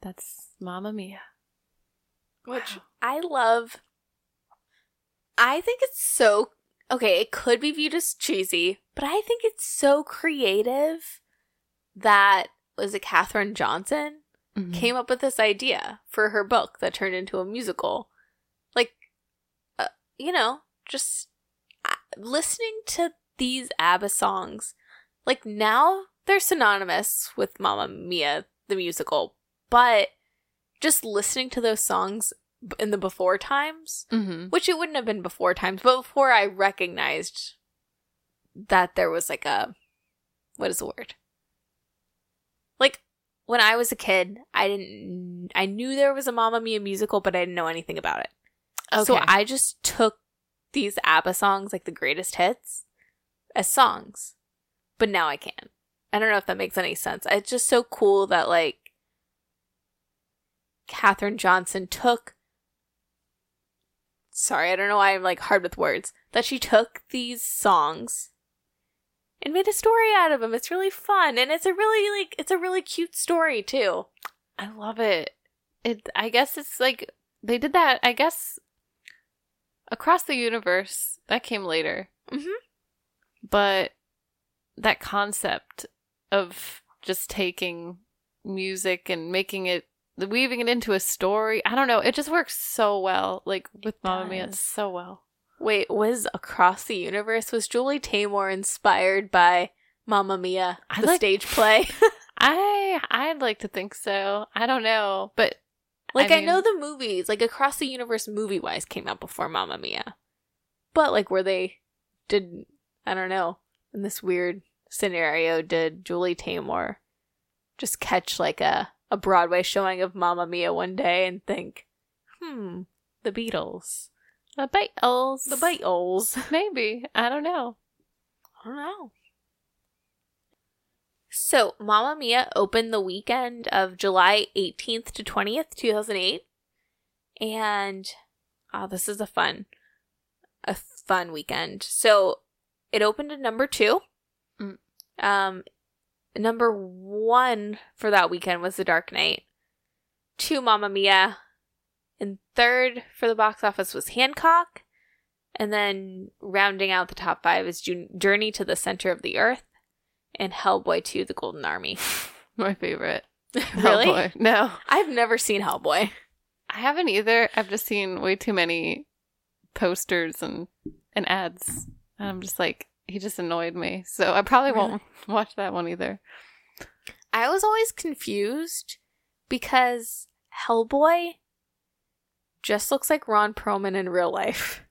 Speaker 6: That's Mamma Mia.
Speaker 2: which I love. I think it's so okay. It could be viewed as cheesy, but I think it's so creative that was it Catherine Johnson
Speaker 6: Mm-hmm.
Speaker 2: came up with this idea for her book that turned into a musical. You know, just uh, listening to these ABBA songs, like now they're synonymous with Mamma Mia the musical, but just listening to those songs in the before times,
Speaker 6: Mm-hmm.
Speaker 2: which it wouldn't have been before times, but before I recognized that there was like a what is the word? Like when I was a kid, I didn't I knew there was a Mamma Mia musical, but I didn't know anything about it. So I just took these ABBA songs, like the greatest hits, as songs. But now I can. I don't know if that makes any sense. It's just so cool that like Catherine Johnson took sorry, I don't know why I'm like hard with words. That she took these songs and made a story out of them. It's really fun and it's a really like it's a really cute story too.
Speaker 6: I love it. It I guess it's like they did that, I guess across the universe. That came later.
Speaker 2: Mhm.
Speaker 6: But that concept of just taking music and making it weaving it into a story, I don't know, it just works so well. Like with Mamma Mia,
Speaker 2: does.
Speaker 6: so well.
Speaker 2: Wait, was Across the Universe was Julie Taymor inspired by Mamma Mia, the
Speaker 6: like-
Speaker 2: stage play?
Speaker 6: I I'd like to think so. I don't know, but
Speaker 2: like I,
Speaker 6: mean-
Speaker 2: know the movies, like Across the Universe movie wise came out before Mamma Mia. But like were they did I don't know, in this weird scenario did Julie Taymor just catch like a a Broadway showing of Mamma Mia one day and think, "Hmm, the Beatles.
Speaker 6: the Beatles.
Speaker 2: The Beatles."
Speaker 6: Maybe. I don't know.
Speaker 2: I don't know. So, Mamma Mia opened the weekend of July 18th to 20th, 2008. And oh, this is a fun a fun weekend. So, it opened at number 2.
Speaker 6: Mm.
Speaker 2: Um number 1 for that weekend was The Dark Knight. 2 Mamma Mia. And third for the box office was Hancock. And then rounding out the top five is Journey to the Center of the Earth and Hellboy 2 The Golden Army.
Speaker 6: My favorite.
Speaker 2: really?
Speaker 6: Hellboy. No.
Speaker 2: I've never seen Hellboy.
Speaker 6: I haven't either. I've just seen way too many posters and and ads. And I'm just like, he just annoyed me. So I probably won't watch that one either.
Speaker 2: I was always confused because Hellboy just looks like Ron Perlman in real life.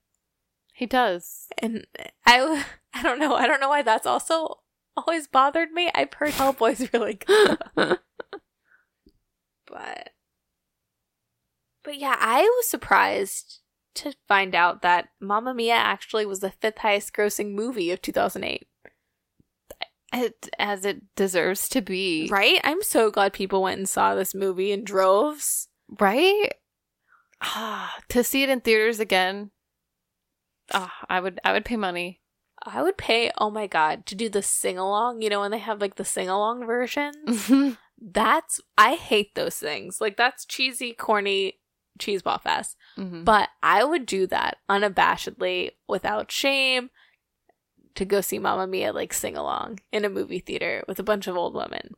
Speaker 6: He does.
Speaker 2: And I, I don't know. I don't know why that's also always bothered me. I've heard Hellboy's really good. but but yeah, I was surprised to find out that Mamma Mia actually was the fifth highest grossing movie of 2008.
Speaker 6: It as it deserves to be.
Speaker 2: Right? I'm so glad people went and saw this movie in droves.
Speaker 6: Right? Ah, to see it in theaters again. Ah, I would I would pay money.
Speaker 2: I would pay, oh my god, to do the sing along. You know, when they have like the sing along versions? that's I hate those things. Like that's cheesy, corny cheeseball fest.
Speaker 6: Mhm.
Speaker 2: But I would do that unabashedly, without shame, to go see Mamma Mia like sing along in a movie theater with a bunch of old women.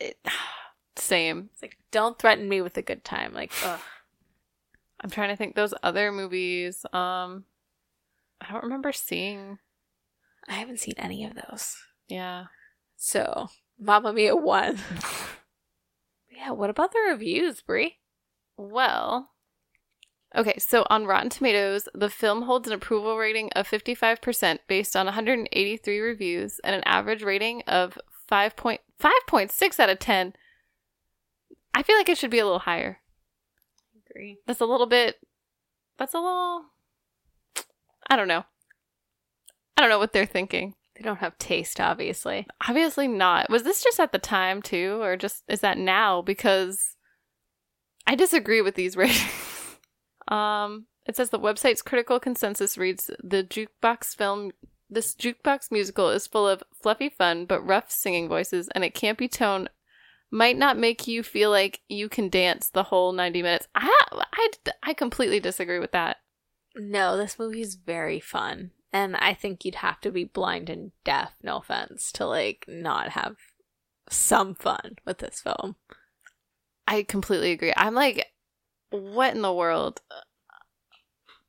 Speaker 6: Same.
Speaker 2: It's like, don't threaten me with a good time. Like, ugh.
Speaker 6: I'm trying to think those other movies. Um I don't remember seeing.
Speaker 2: I haven't seen any of those.
Speaker 6: Yeah.
Speaker 2: So, Mamma Mia won. yeah, what about the reviews, Brie?
Speaker 6: Well, okay, so on Rotten Tomatoes, the film holds an approval rating of 55% based on 183 reviews and an average rating of 5.5.6 out of 10. I feel like it should be a little higher.
Speaker 2: Agree.
Speaker 6: That's a little bit that's a little I don't know. I don't know what they're thinking.
Speaker 2: They don't have taste, obviously.
Speaker 6: Obviously not. Was this just at the time too, or just is that now? Because I disagree with these ratings. um, it says the website's critical consensus reads the jukebox film. This jukebox musical is full of fluffy fun but rough singing voices, and it campy tone might not make you feel like you can dance the whole 90 minutes. I, I, I completely disagree with that.
Speaker 2: No, this movie's very fun. And I think you'd have to be blind and deaf, no offense, to like not have some fun with this film.
Speaker 6: I completely agree. I'm like, what in the world?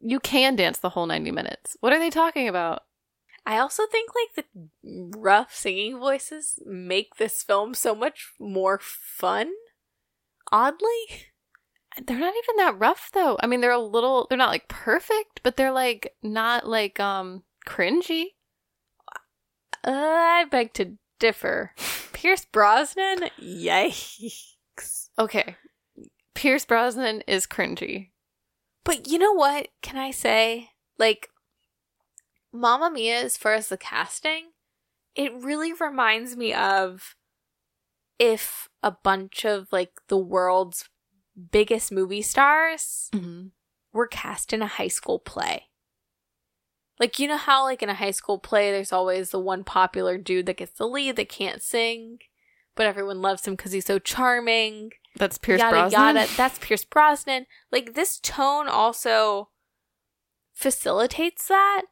Speaker 6: You can dance the whole 90 minutes. What are they talking about?
Speaker 2: I also think like the rough singing voices make this film so much more fun. Oddly.
Speaker 6: They're not even that rough though. I mean, they're a little they're not like perfect, but they're like not like um cringy.
Speaker 2: Uh, I beg to differ. Pierce Brosnan? Yikes.
Speaker 6: Okay. Pierce Brosnan is cringy.
Speaker 2: But you know what? Can I say? Like, Mamma Mia, as far as the casting, it really reminds me of if a bunch of like the world's biggest movie stars
Speaker 6: Mm-hmm.
Speaker 2: were cast in a high school play. Like, you know how, like, in a high school play, there's always the one popular dude that gets the lead that can't sing, but everyone loves him because he's so charming.
Speaker 6: That's Pierce
Speaker 2: yada
Speaker 6: Brosnan.
Speaker 2: yada. That's Pierce Brosnan. Like this tone also facilitates that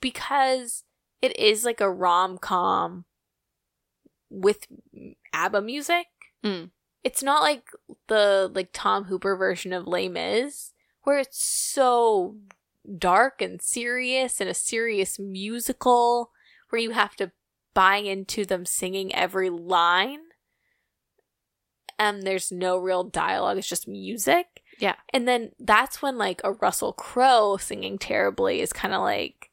Speaker 2: because it is like a rom com with ABBA music.
Speaker 6: Mm.
Speaker 2: It's not like the like Tom Hooper version of Les Mis, where it's so dark and serious and a serious musical where you have to buy into them singing every line and there's no real dialogue it's just music.
Speaker 6: Yeah.
Speaker 2: and then that's when like a russell crowe singing terribly is kind of like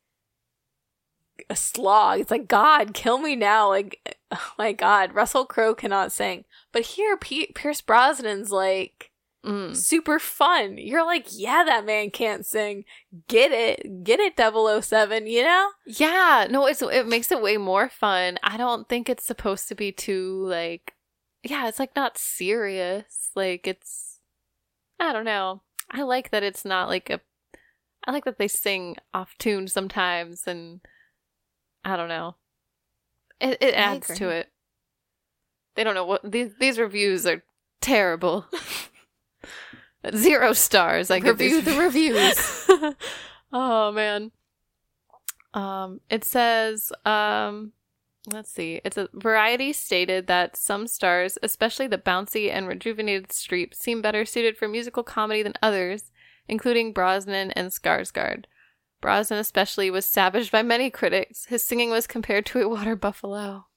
Speaker 2: a slog. It's like god kill me now. Like oh my god russell crowe cannot sing but here P- pierce brosnan's like
Speaker 6: Mm.
Speaker 2: super fun you're like yeah that man can't sing get it get it 007 you know
Speaker 6: Yeah, no, it's it makes it way more fun. I don't think it's supposed to be too like yeah, it's like not serious. Like it's I don't know. I like that it's not like a I like that they sing off tune sometimes and I don't know. It it adds to it. They don't know what these these reviews are terrible. Zero stars. I
Speaker 2: Review
Speaker 6: these
Speaker 2: the reviews.
Speaker 6: oh man. Um, it says, um, let's see. It's a variety stated that some stars, especially the bouncy and rejuvenated Streep, seem better suited for musical comedy than others, including Brosnan and Skarsgård. Brosnan especially was savaged by many critics. His singing was compared to a water buffalo.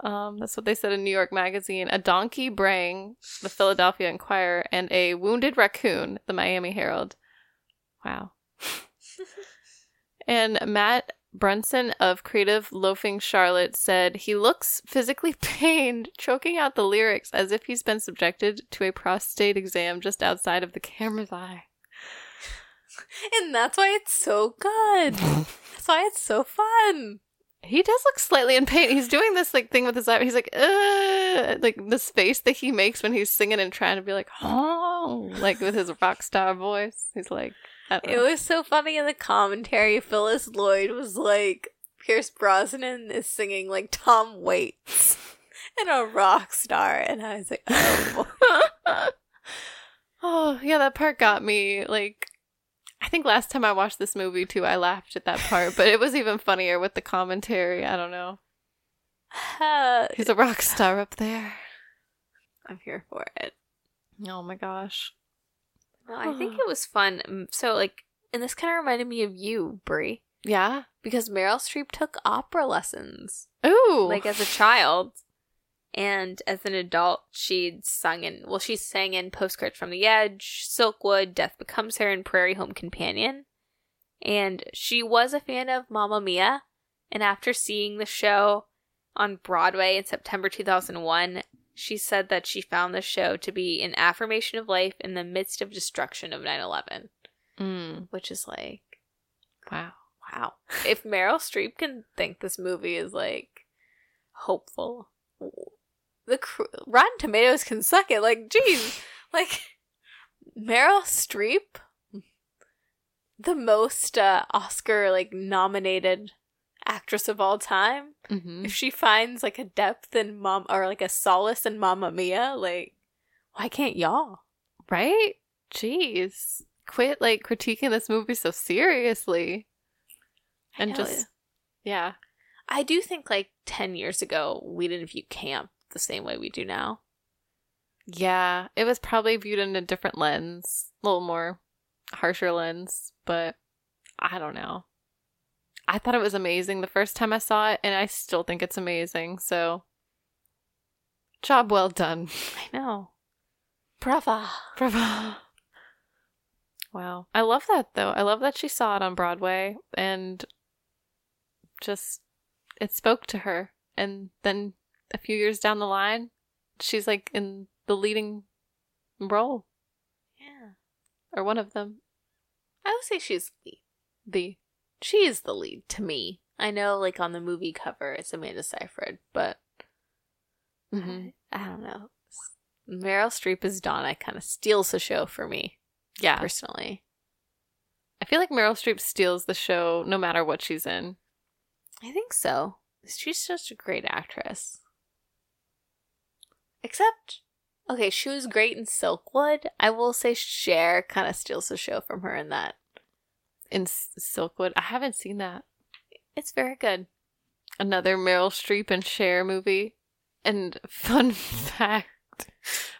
Speaker 6: Um, that's what they said in New York Magazine. A donkey braying, the Philadelphia Inquirer, and a wounded raccoon, the Miami Herald. Wow. and Matt Brunson of Creative Loafing Charlotte said he looks physically pained, choking out the lyrics as if he's been subjected to a prostate exam just outside of the camera's eye.
Speaker 2: and that's why it's so good that's why it's so fun
Speaker 6: He does look slightly in pain. He's doing this like thing with his eye. He's like, Ugh! like this face that he makes when he's singing and trying to be like, oh, like with his rock star voice. He's like, I don't
Speaker 2: It was so funny in the commentary. Phyllis Lloyd was like, Pierce Brosnan is singing like Tom Waits. and a rock star. And I was like, oh.
Speaker 6: oh, yeah, that part got me. Like, I think last time I watched this movie too, I laughed at that part, but it was even funnier with the commentary. I don't know.
Speaker 2: Uh,
Speaker 6: He's a rock star up there.
Speaker 2: I'm here for it.
Speaker 6: Oh my gosh.
Speaker 2: No, I think it was fun. So, like, and this kind of reminded me of you, Brie,
Speaker 6: Yeah.
Speaker 2: because Meryl Streep took opera lessons,
Speaker 6: Ooh.
Speaker 2: like as a child, and as an adult, she'd sung in. Well, she sang in Postcards from the Edge, Silkwood, Death Becomes Her, and Prairie Home Companion. And she was a fan of Mamma Mia, and after seeing the show on Broadway in September 2001, she said that she found the show to be an affirmation of life in the midst of destruction of 9 11
Speaker 6: Mm,
Speaker 2: which is like
Speaker 6: wow.
Speaker 2: wow if meryl streep can think this movie is like hopeful the cr- rotten tomatoes can suck it like geez like meryl streep the most uh, oscar like nominated actress of all time
Speaker 6: hmm
Speaker 2: if she finds like a depth in mom or like a solace in mamma mia like why can't y'all
Speaker 6: Right? Jeez. Quit like critiquing this movie so seriously. And just yeah.
Speaker 2: I do think like 10 years ago, we didn't view camp the same way we do now.
Speaker 6: Yeah. It was probably viewed in a different lens. A little more harsher lens, but I don't know. I thought it was amazing the first time I saw it, and I still think it's amazing. So, job well done.
Speaker 2: I know. Brava.
Speaker 6: Bravo. Wow. I love that though. I love that she saw it on Broadway and just it spoke to her. And then a few years down the line, she's like in the leading role
Speaker 2: Yeah.
Speaker 6: or one of them.
Speaker 2: I would say she's the
Speaker 6: The
Speaker 2: she is the lead to me. I know like on the movie cover it's Amanda Seyfried, but
Speaker 6: Mhm.
Speaker 2: I, I don't know. Meryl Streep as Donna kind of steals the show for me
Speaker 6: yeah.
Speaker 2: personally.
Speaker 6: I feel like Meryl Streep steals the show no matter what she's in.
Speaker 2: I think so. She's just a great actress. Except, okay, she was great in Silkwood. I will say Cher kind of steals the show from her in that.
Speaker 6: In S- Silkwood, I haven't seen that.
Speaker 2: It's very good.
Speaker 6: Another Meryl Streep and Cher movie. And fun fact,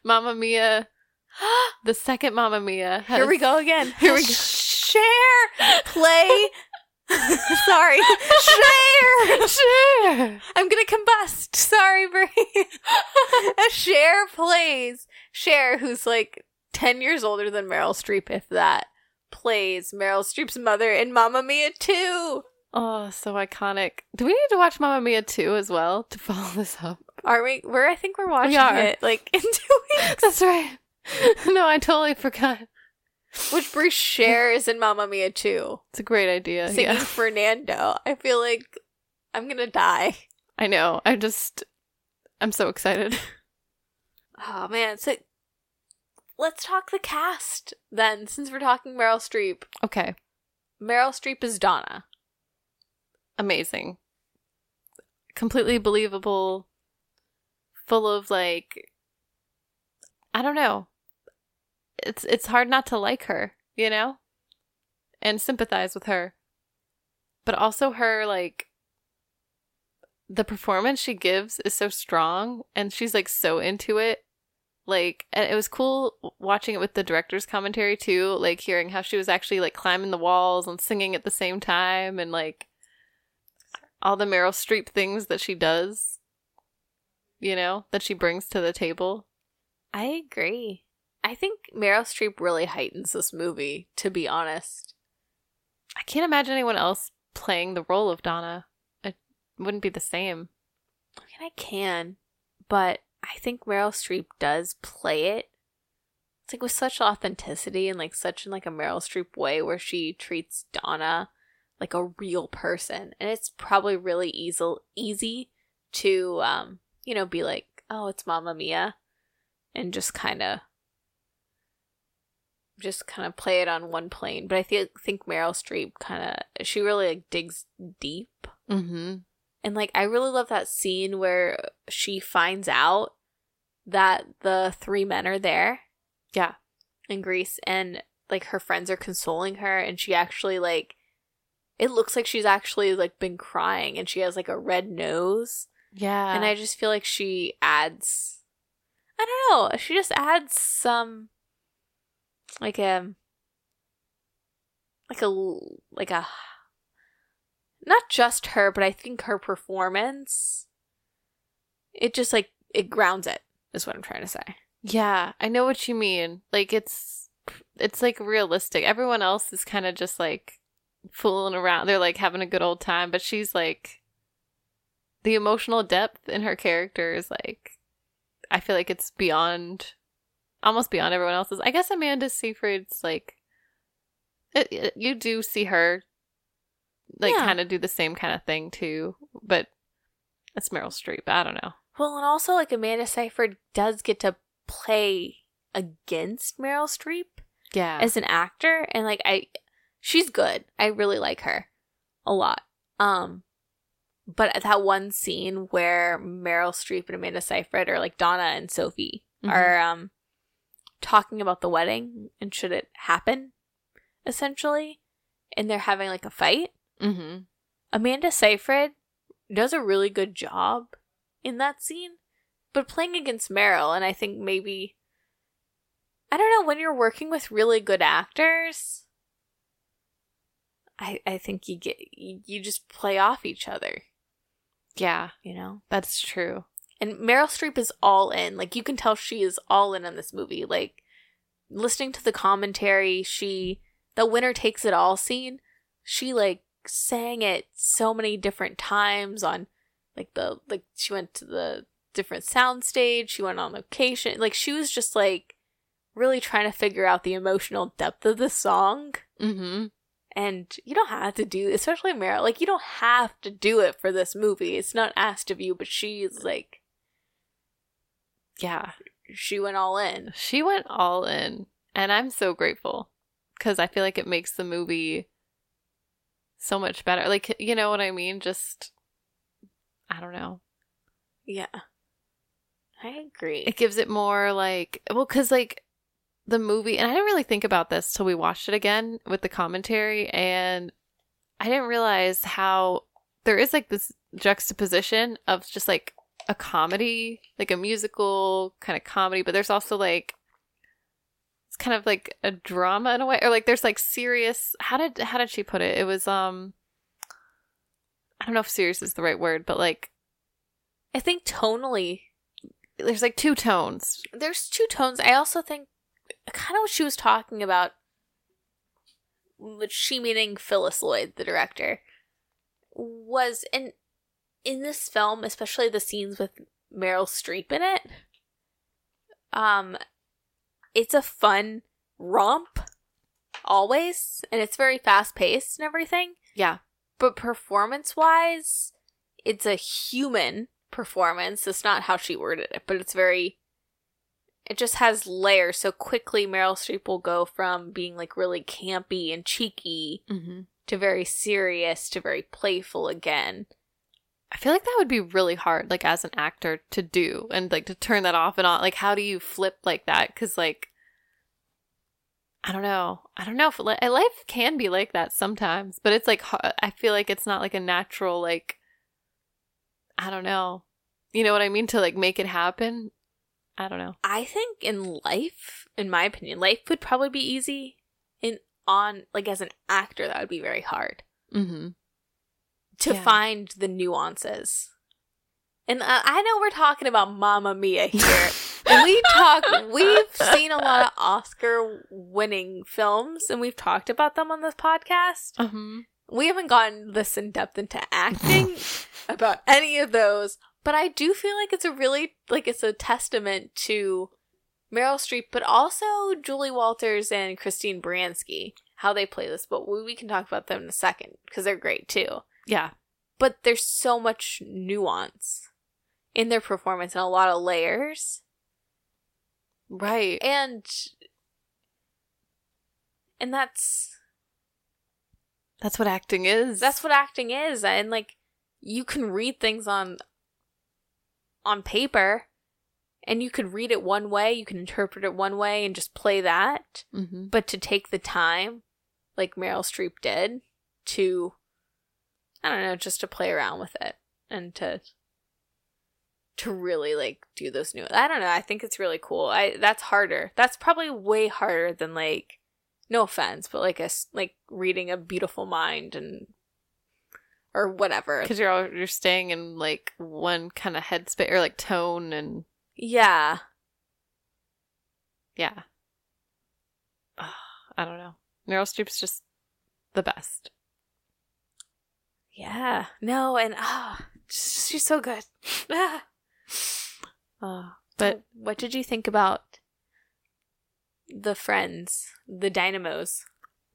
Speaker 6: Mamma Mia, the second Mamma Mia. Has,
Speaker 2: Here we go again.
Speaker 6: Here we go.
Speaker 2: Cher play. Sorry, share!
Speaker 6: Share!
Speaker 2: I'm gonna combust. Sorry, Brie. a Cher plays Cher, who's like ten years older than Meryl Streep, if that, plays Meryl Streep's mother in Mamma Mia 2.
Speaker 6: Oh, so iconic. Do we need to watch Mamma Mia 2 as well to follow this up?
Speaker 2: Are we? We're. I think we're watching
Speaker 6: are.
Speaker 2: it like in two weeks.
Speaker 6: That's right. no, I totally forgot.
Speaker 2: Which Bruce Cher is in Mamma Mia too.
Speaker 6: It's a great idea.
Speaker 2: singing
Speaker 6: Yeah.
Speaker 2: Fernando. I feel like I'm gonna die.
Speaker 6: I know. I just, I'm so excited.
Speaker 2: Oh man, so let's talk the cast then. Since we're talking Meryl Streep,
Speaker 6: Okay.
Speaker 2: Meryl Streep is Donna.
Speaker 6: Amazing. Completely believable. Full of like, I don't know. It's it's hard not to like her, you know, and sympathize with her. But also her like the performance she gives is so strong and she's like so into it like and it was cool watching it with the director's commentary too like hearing how she was actually like climbing the walls and singing at the same time and like all the meryl streep things that she does you know that she brings to the table
Speaker 2: I agree. I think Meryl Streep really heightens this movie, to be honest.
Speaker 6: i can't imagine anyone else playing the role of donna it wouldn't be the same
Speaker 2: I mean, I can, but I think Meryl Streep does play it. It's like with such authenticity and like such in like a Meryl Streep way where she treats Donna like a real person, and it's probably really easy easy to um you know be like oh it's Mamma Mia, and just kind of just kind of play it on one plane. But I think think Meryl Streep kind of she really like digs deep
Speaker 6: mm-hmm
Speaker 2: And like I really love that scene where she finds out that the three men are there
Speaker 6: Yeah.
Speaker 2: in Greece and like her friends are consoling her and she actually like it looks like she's actually like been crying and she has like a red nose
Speaker 6: Yeah.
Speaker 2: and I just feel like she adds I don't know, she just adds some Um, like a like a like a not just her, but I think her performance it just like it grounds it is what I'm trying to say.
Speaker 6: Yeah, I know what you mean. Like it's it's like realistic. Everyone else is kind of just like fooling around. They're like having a good old time, but she's like the emotional depth in her character is like I feel like it's beyond almost beyond everyone else's. I guess Amanda Seyfried's like it, it- you do see her like
Speaker 2: Yeah.
Speaker 6: kind of do the same kind of thing too, but it's Meryl Streep. I don't know.
Speaker 2: Well, and also like Amanda Seyfried does get to play against Meryl Streep
Speaker 6: Yeah.
Speaker 2: as an actor and like I she's good. I really like her a lot. Um but that one scene where Meryl Streep and Amanda Seyfried or like Donna and Sophie
Speaker 6: Mhm.
Speaker 2: are um talking about the wedding and should it happen essentially and they're having like a fight.
Speaker 6: mm-hmm.
Speaker 2: Amanda Seyfried does a really good job in that scene, but playing against Meryl, and I think maybe I don't know when you're working with really good actors. I I think you get you, you just play off each other,
Speaker 6: Yeah,
Speaker 2: you know.
Speaker 6: that's true.
Speaker 2: And Meryl Streep is all in. Like you can tell she is all in on this movie. Like listening to the commentary, she the winner takes it all scene, she like sang it so many different times on like the like she went to the different sound stage, she went on location. Like she was just like really trying to figure out the emotional depth of the song.
Speaker 6: Mm-hmm.
Speaker 2: And you don't have to do, especially Meryl. Like you don't have to do it for this movie. It's not asked of you, but she's like,
Speaker 6: Yeah,
Speaker 2: she went all in.
Speaker 6: she went all in, and I'm so grateful because I feel like it makes the movie so much better. Like, you know what I mean? Just, I don't know.
Speaker 2: Yeah, I agree.
Speaker 6: It gives it more like, well, because like the movie, and I didn't really think about this till we watched it again with the commentary, and I didn't realize how there is like this juxtaposition of just like a comedy, like a musical kind of comedy, but there's also like it's kind of like a drama in a way, or like there's like serious. How did how did she put it? It was um, I don't know if serious is the right word, but like
Speaker 2: I think tonally,
Speaker 6: there's like two tones.
Speaker 2: there's two tones. I also think kind of what she was talking about, she meaning Phyllis Lloyd, the director, was in in this film, especially the scenes with Meryl Streep in it. Um, it's a fun romp, always, and it's very fast paced and everything.
Speaker 6: Yeah,
Speaker 2: But performance wise, it's a human performance. It's not how she worded it, but it's very. It just has layers. So quickly, Meryl Streep will go from being like really campy and cheeky
Speaker 6: mm-hmm.
Speaker 2: to very serious to very playful again.
Speaker 6: I feel like that would be really hard, like as an actor, to do and like to turn that off and on. Like, how do you flip like that? Because like, I don't know. I don't know if li- life can be like that sometimes, but it's like I feel like it's not like a natural like. I don't know. You know what I mean? To like make it happen. I don't know.
Speaker 2: I think in life, in my opinion, life would probably be easy. In on like as an actor, that would be very hard.
Speaker 6: Mm-hmm.
Speaker 2: To
Speaker 6: Yeah.
Speaker 2: find the nuances. And uh, I know we're talking about Mamma Mia here. and we talk we've seen a lot of Oscar winning films and we've talked about them on this podcast.
Speaker 6: Uh-huh.
Speaker 2: We haven't gotten this in depth into acting about any of those, but I do feel like it's a really like it's a testament to Meryl Streep, but also Julie Walters and Christine Baranski, how they play this. But we, we can talk about them in a second because they're great too
Speaker 6: Yeah.
Speaker 2: but there's so much nuance in their performance and a lot of layers
Speaker 6: Right.
Speaker 2: and and that's
Speaker 6: That's what acting is.
Speaker 2: that's what acting is and like you can read things on on paper and you could read it one way, you can interpret it one way and just play that.
Speaker 6: Mm-hmm.
Speaker 2: But to take the time, like Meryl Streep did, to I don't know, just to play around with it and to to really like do those new I don't know, I think it's really cool. I that's harder. That's probably way harder than like no offense, but like a like reading a beautiful mind and or whatever.
Speaker 6: Because you're all, you're staying in like one kind of headspace or like tone and
Speaker 2: Yeah.
Speaker 6: yeah. Ugh, I don't know. Meryl Streep's just the best.
Speaker 2: Yeah. No, and ah, she's so good. Ah.
Speaker 6: Uh, but
Speaker 2: what did you think about the friends, the dynamos?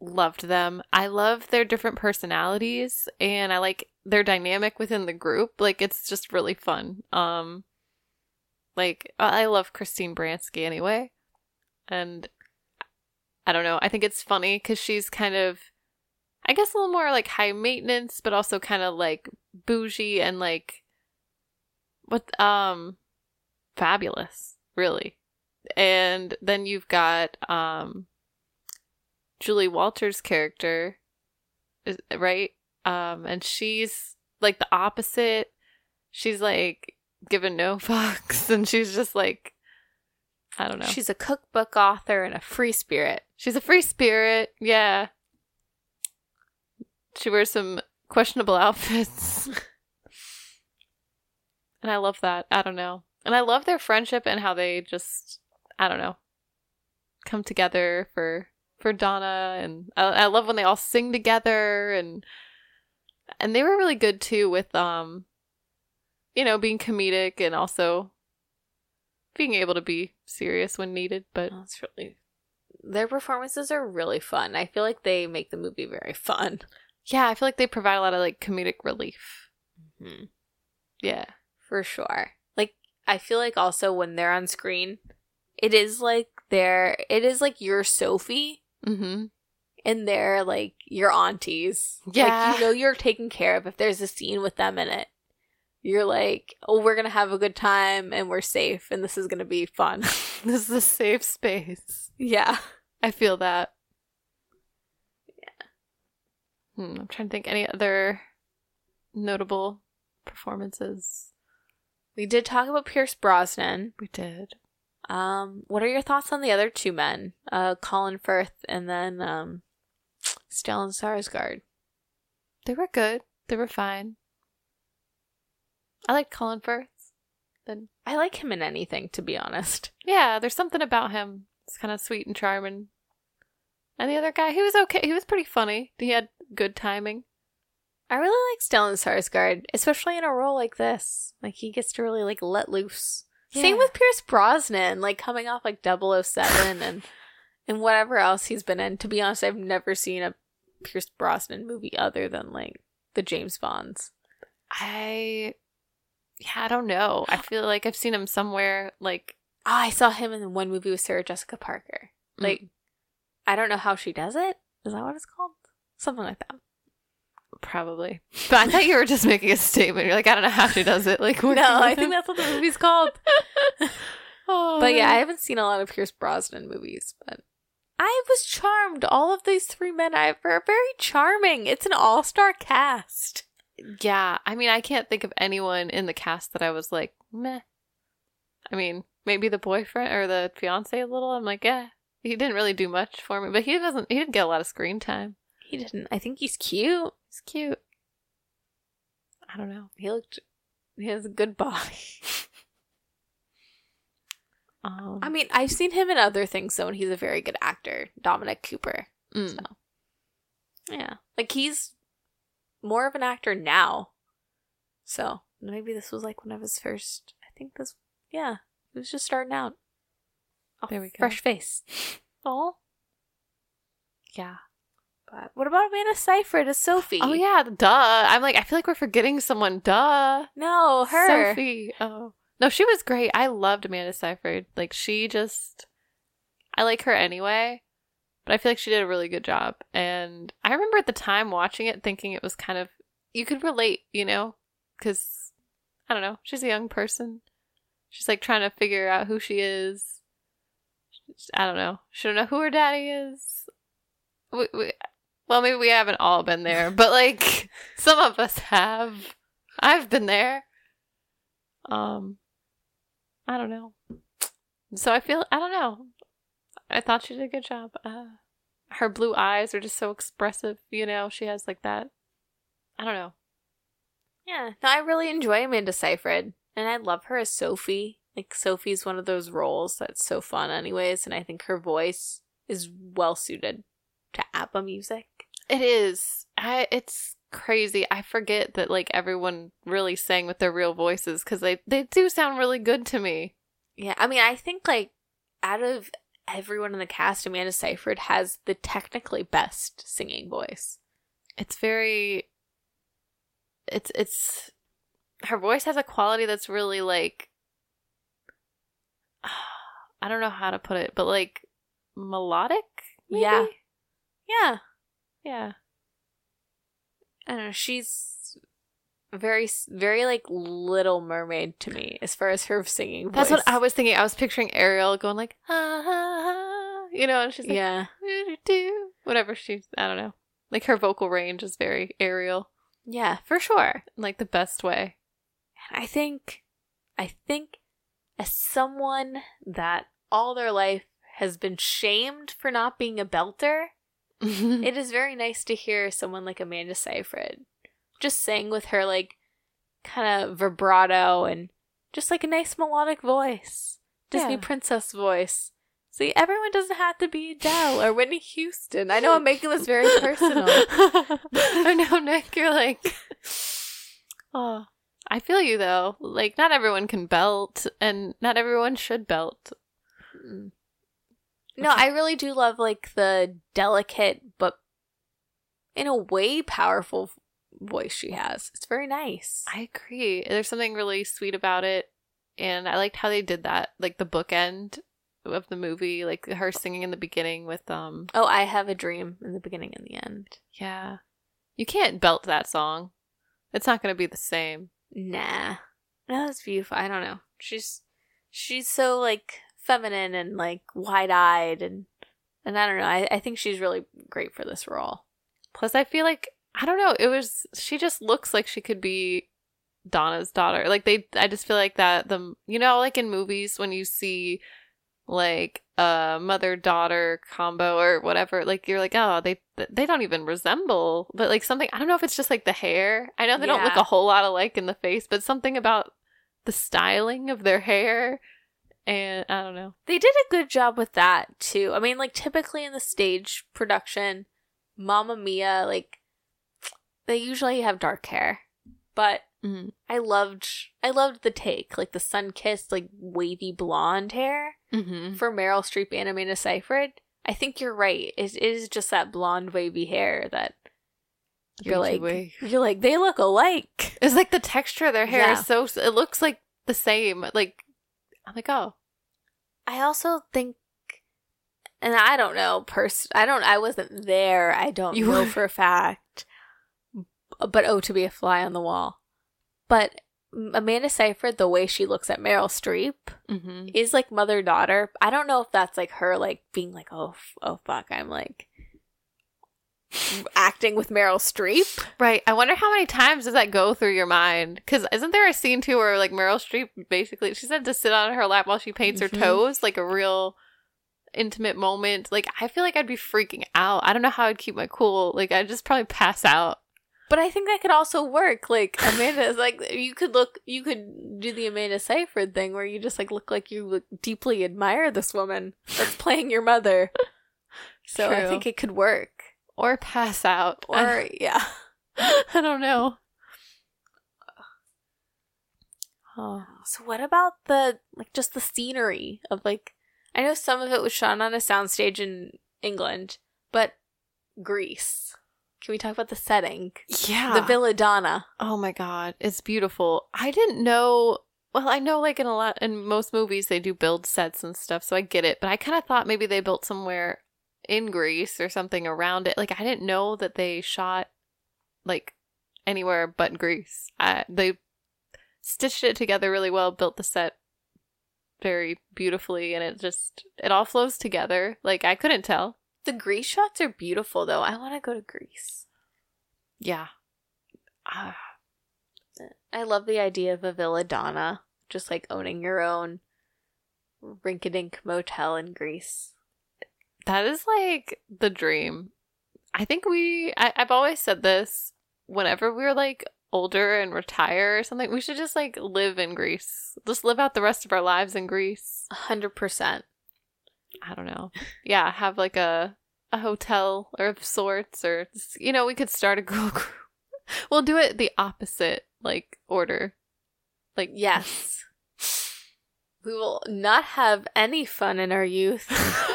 Speaker 6: loved them. I love their different personalities and I like their dynamic within the group. Like it's just really fun. Um like I I love Christine Baranski anyway. And I don't know. I think it's funny cuz she's kind of I guess a little more like high maintenance but also kind of like bougie and like what um fabulous, really. And then you've got um Julie Walters' character, is, right? Um, and she's like the opposite. She's like given no fucks, and she's just like, I don't know. She's
Speaker 2: a cookbook author and a free spirit.
Speaker 6: she's a free spirit, yeah. She wears some questionable outfits, and I love that. I don't know, and I love their friendship and how they just, I don't know, come together for for Donna, and I, I love when they all sing together, and and they were really good too with um, you know, being comedic and also being able to be serious when needed. But
Speaker 2: it's really. Their performances are really fun. I feel like they make the movie very fun.
Speaker 6: Yeah, I feel like they provide a lot of like comedic relief.
Speaker 2: Mhm.
Speaker 6: Yeah.
Speaker 2: For sure. Like, I feel like also when they're on screen, it is like they're. It is like you're Sophie
Speaker 6: Mm-hmm.
Speaker 2: and they're like your aunties.
Speaker 6: Yeah.
Speaker 2: Like, you know you're taken care of if there's a scene with them in it. You're like, oh, we're gonna have a good time and we're safe and this is gonna be fun.
Speaker 6: This is a safe space.
Speaker 2: yeah.
Speaker 6: I feel that. Yeah. Hmm, I'm trying to think any other notable performances.
Speaker 2: We did talk about Pierce Brosnan.
Speaker 6: We did.
Speaker 2: Um, what are your thoughts on the other two men? Uh, Colin Firth and then um, Stellan Skarsgård.
Speaker 6: They were good. They were fine. I like Colin Firth. Then
Speaker 2: I like him in anything, to be honest.
Speaker 6: yeah, there's something about him. It's kind of sweet and charming. And the other guy, he was okay. He was pretty funny. He had good timing.
Speaker 2: I really like Stellan Skarsgård, especially in a role like this. Like he gets to really like let loose. Same with Pierce Brosnan, like coming off like 007 and and whatever else he's been in. To be honest, I've never seen a Pierce Brosnan movie other than like the James Bonds.
Speaker 6: I, yeah, I don't know. I feel like I've seen him somewhere. Like,
Speaker 2: Oh, I saw him in one movie with Sarah Jessica Parker.
Speaker 6: Mm.
Speaker 2: Like, I don't know how she does it. Is that what it's called? Something like that.
Speaker 6: probably. But I thought you were just making a statement. You're like, I don't know how she does it. Like,
Speaker 2: No, I think that's what the movie's called.
Speaker 6: Oh,
Speaker 2: But yeah, I oh. haven't seen a lot of Pierce Brosnan movies, but I was charmed. All of these three men I are very charming. It's an all star cast.
Speaker 6: yeah. I mean, I can't think of anyone in the cast that I was like, meh. I mean, maybe the boyfriend or the fiance a little. I'm like, yeah, he didn't really do much for me, but he doesn't. He didn't get a lot of screen time.
Speaker 2: He didn't. I think he's cute.
Speaker 6: He's cute. I don't know.
Speaker 2: He looked. He has a good body.
Speaker 6: Um,
Speaker 2: I mean, I've seen him in other things, though, and he's a very good actor. Dominic Cooper.
Speaker 6: mm.
Speaker 2: So, yeah. Like, he's more of an actor now. So, maybe this was like one of his first. I think this. Yeah. He was just starting out. Oh,
Speaker 6: There we go.
Speaker 2: Fresh face.
Speaker 6: Oh, yeah.
Speaker 2: But what about Amanda Seyfried as Sophie?
Speaker 6: Oh yeah, duh. I'm like, I feel like we're forgetting someone. Duh.
Speaker 2: No, her.
Speaker 6: Sophie. Oh no, she was great. I loved Amanda Seyfried. Like she just, I like her anyway. But I feel like she did a really good job. And I remember at the time watching it, thinking it was kind of you could relate, you know, because I don't know. She's a young person. She's like trying to figure out who she is. I don't know. She don't know who her daddy is. We, we, well, maybe we haven't all been there, but like some of us have. I've been there. Um, I don't know. So I feel I don't know. I thought she did a good job. Uh, her blue eyes are just so expressive. You know, she has like that. I don't know.
Speaker 2: Yeah, no, I really enjoy Amanda Seyfried, and I love her as Sophie. Like Sophie's one of those roles that's so fun, anyways, and I think her voice is well suited to ABBA music.
Speaker 6: It is. I. It's crazy. I forget that like everyone really sang with their real voices because they they do sound really good to me.
Speaker 2: Yeah, I mean, I think like out of everyone in the cast, Amanda Seyfried has the technically best singing voice.
Speaker 6: It's very. It's it's. Her voice has a quality that's really like. I don't know how to put it, but like melodic. maybe?
Speaker 2: Yeah. Yeah,
Speaker 6: Yeah.
Speaker 2: I don't know. She's very, very like Little Mermaid to me as far as her singing. Voice.
Speaker 6: That's what I was thinking. I was picturing Ariel going like, ha, ha, ha, you know, and she's like,
Speaker 2: Yeah,
Speaker 6: whatever she's, I don't know. Like her vocal range is very Ariel,
Speaker 2: yeah, for sure.
Speaker 6: like the best way.
Speaker 2: And I think, I think, as someone that all their life has been shamed for not being a belter, it is very nice to hear someone like Amanda Seyfried just sing with her like kind of vibrato and just like a nice melodic voice, Disney
Speaker 6: Yeah.
Speaker 2: princess voice. See, everyone doesn't have to be Adele or Whitney Houston. I know I'm making this very personal.
Speaker 6: I know, Nick. You're like, oh, I feel you though. Like, not everyone can belt, and not everyone should belt. Mm.
Speaker 2: No, I really do love like the delicate but in a way powerful voice she has. It's very nice.
Speaker 6: I agree. There's something really sweet about it, and I liked how they did that, like the bookend of the movie, like her singing in the beginning with um,
Speaker 2: Oh, I have a dream in the beginning and the end.
Speaker 6: yeah. You can't belt that song. It's not going to be the same.
Speaker 2: Nah. No, that's beautiful. I don't know. She's she's so like feminine and like wide eyed and and I don't know. I, I think she's really great for this role.
Speaker 6: Plus, I feel like I don't know. It was she just looks like she could be Donna's daughter. Like they, I just feel like that. The you know, like in movies when you see like a mother daughter combo or whatever, like you're like, oh, they they don't even resemble. But like something, I don't know if it's just like the hair. I know they don't look a whole lot alike in the face, but something about the styling of their hair. And I don't know.
Speaker 2: They did a good job with that too. I mean, like typically in the stage production, Mamma Mia, like they usually have dark hair, but
Speaker 6: Mm.
Speaker 2: I loved I loved the take, like the sun kissed, like wavy blonde hair
Speaker 6: Mm-hmm.
Speaker 2: for Meryl Streep and Amanda Seyfried. I think you're right. It is just that blonde wavy hair that you're like you're like they look alike.
Speaker 6: It's like the texture of their hair
Speaker 2: Yeah.
Speaker 6: is so. It looks like the same. Like I'm like, oh,
Speaker 2: I also think, and I don't know, pers- I don't, I wasn't there. I don't
Speaker 6: You
Speaker 2: know
Speaker 6: were-
Speaker 2: for a fact. But oh, to be a fly on the wall. But Amanda Seyfried, the way she looks at Meryl Streep
Speaker 6: mm-hmm.
Speaker 2: is like mother daughter. I don't know if that's like her, like being like, oh, f- oh fuck, I'm like acting with Meryl Streep.
Speaker 6: right. I wonder how many times does that go through your mind? Because isn't there a scene too where like Meryl Streep basically she said to sit on her lap while she paints
Speaker 2: Mhm.
Speaker 6: her toes, like a real intimate moment. Like I feel like I'd be freaking out. I don't know how I'd keep my cool. Like I'd just probably pass out.
Speaker 2: But I think that could also work. Like Amanda is like you could look you could do the Amanda Seyfried thing where you just like look like you look, deeply admire this woman that's playing your mother. So I think it could work.
Speaker 6: Or pass out.
Speaker 2: Or yeah.
Speaker 6: I don't know. Oh.
Speaker 2: So what about the like just the scenery of like I know some of it was shot on a soundstage in England, but Greece. Can we talk about the setting?
Speaker 6: Yeah.
Speaker 2: The Villa Donna.
Speaker 6: Oh my god, it's beautiful. I didn't know. Well, I know like in a lot in most movies they do build sets and stuff, so I get it. But I kind of thought maybe they built somewhere in Greece or something around it. Like I didn't know that they shot like anywhere but Greece. I, they stitched it together really well, built the set very beautifully, and it just it all flows together. Like I couldn't tell.
Speaker 2: The Greece shots are beautiful, though. I want to go to Greece.
Speaker 6: Yeah. Ah,
Speaker 2: I love the idea of a Villa Donna, just like owning your own rink-a-dink motel in Greece.
Speaker 6: That is like the dream. I think we. I, I've always said this. Whenever we're like older and retire or something, we should just like live in Greece. Just live out the rest of our lives in Greece.
Speaker 2: A hundred percent.
Speaker 6: I don't know. Yeah, have like a a hotel or of sorts, or you know, we could start a girl group. We'll do it the opposite like order. Like
Speaker 2: Yes. We will not have any fun in our youth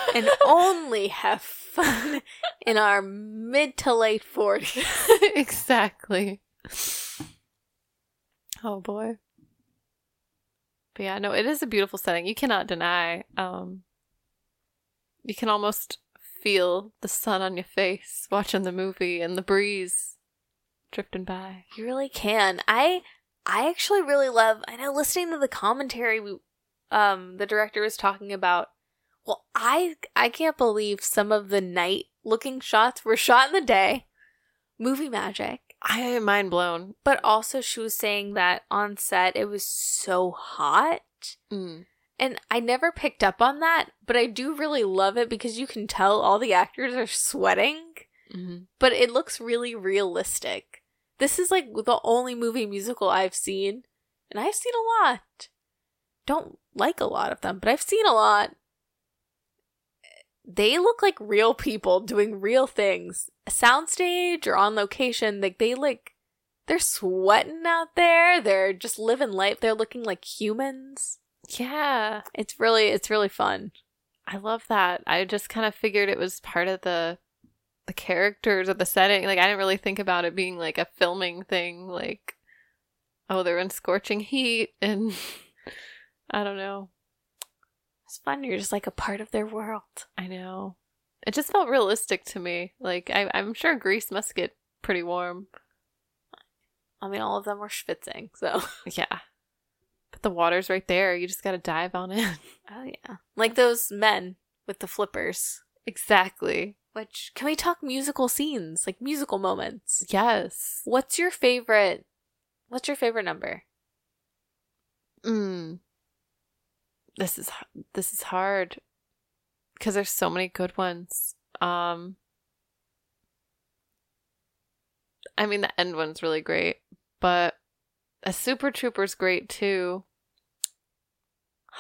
Speaker 2: and only have fun in our mid to late 40s.
Speaker 6: exactly. Oh boy. But yeah, no, it is a beautiful setting. You cannot deny. Um you can almost feel the sun on your face watching the movie and the breeze drifting by.
Speaker 2: You really can. I I actually really love I know listening to the commentary we um the director was talking about well I I can't believe some of the night looking shots were shot in the day. Movie magic.
Speaker 6: I am mind blown.
Speaker 2: But also she was saying that on set it was so hot.
Speaker 6: Mm.
Speaker 2: And I never picked up on that, but I do really love it because you can tell all the actors are sweating,
Speaker 6: hmm
Speaker 2: but it looks really realistic. This is like the only movie musical I've seen, and I've seen a lot. Don't like a lot of them, but I've seen a lot. They look like real people doing real things. Soundstage or on location, like they like they're sweating out there. They're just living life. They're looking like humans.
Speaker 6: Yeah.
Speaker 2: It's really it's really fun.
Speaker 6: I love that. I just kind of figured it was part of the the characters of the setting. Like I didn't really think about it being like a filming thing. Like, oh, they're in scorching heat, and I don't know.
Speaker 2: It's fun. You're just like a part of their world.
Speaker 6: I know. It just felt realistic to me. Like I, I'm sure Greece must get pretty warm.
Speaker 2: I mean, all of them were schwitzing, so.
Speaker 6: Yeah, but the water's right there. You just gotta dive on it.
Speaker 2: Oh yeah, like those men with the flippers.
Speaker 6: exactly.
Speaker 2: Which can we talk musical scenes, like musical moments?
Speaker 6: Yes.
Speaker 2: What's your favorite? What's your favorite number?
Speaker 6: Mm. This is this is hard because there's so many good ones. Um I mean the end one's really great, but a Super Trouper's great too.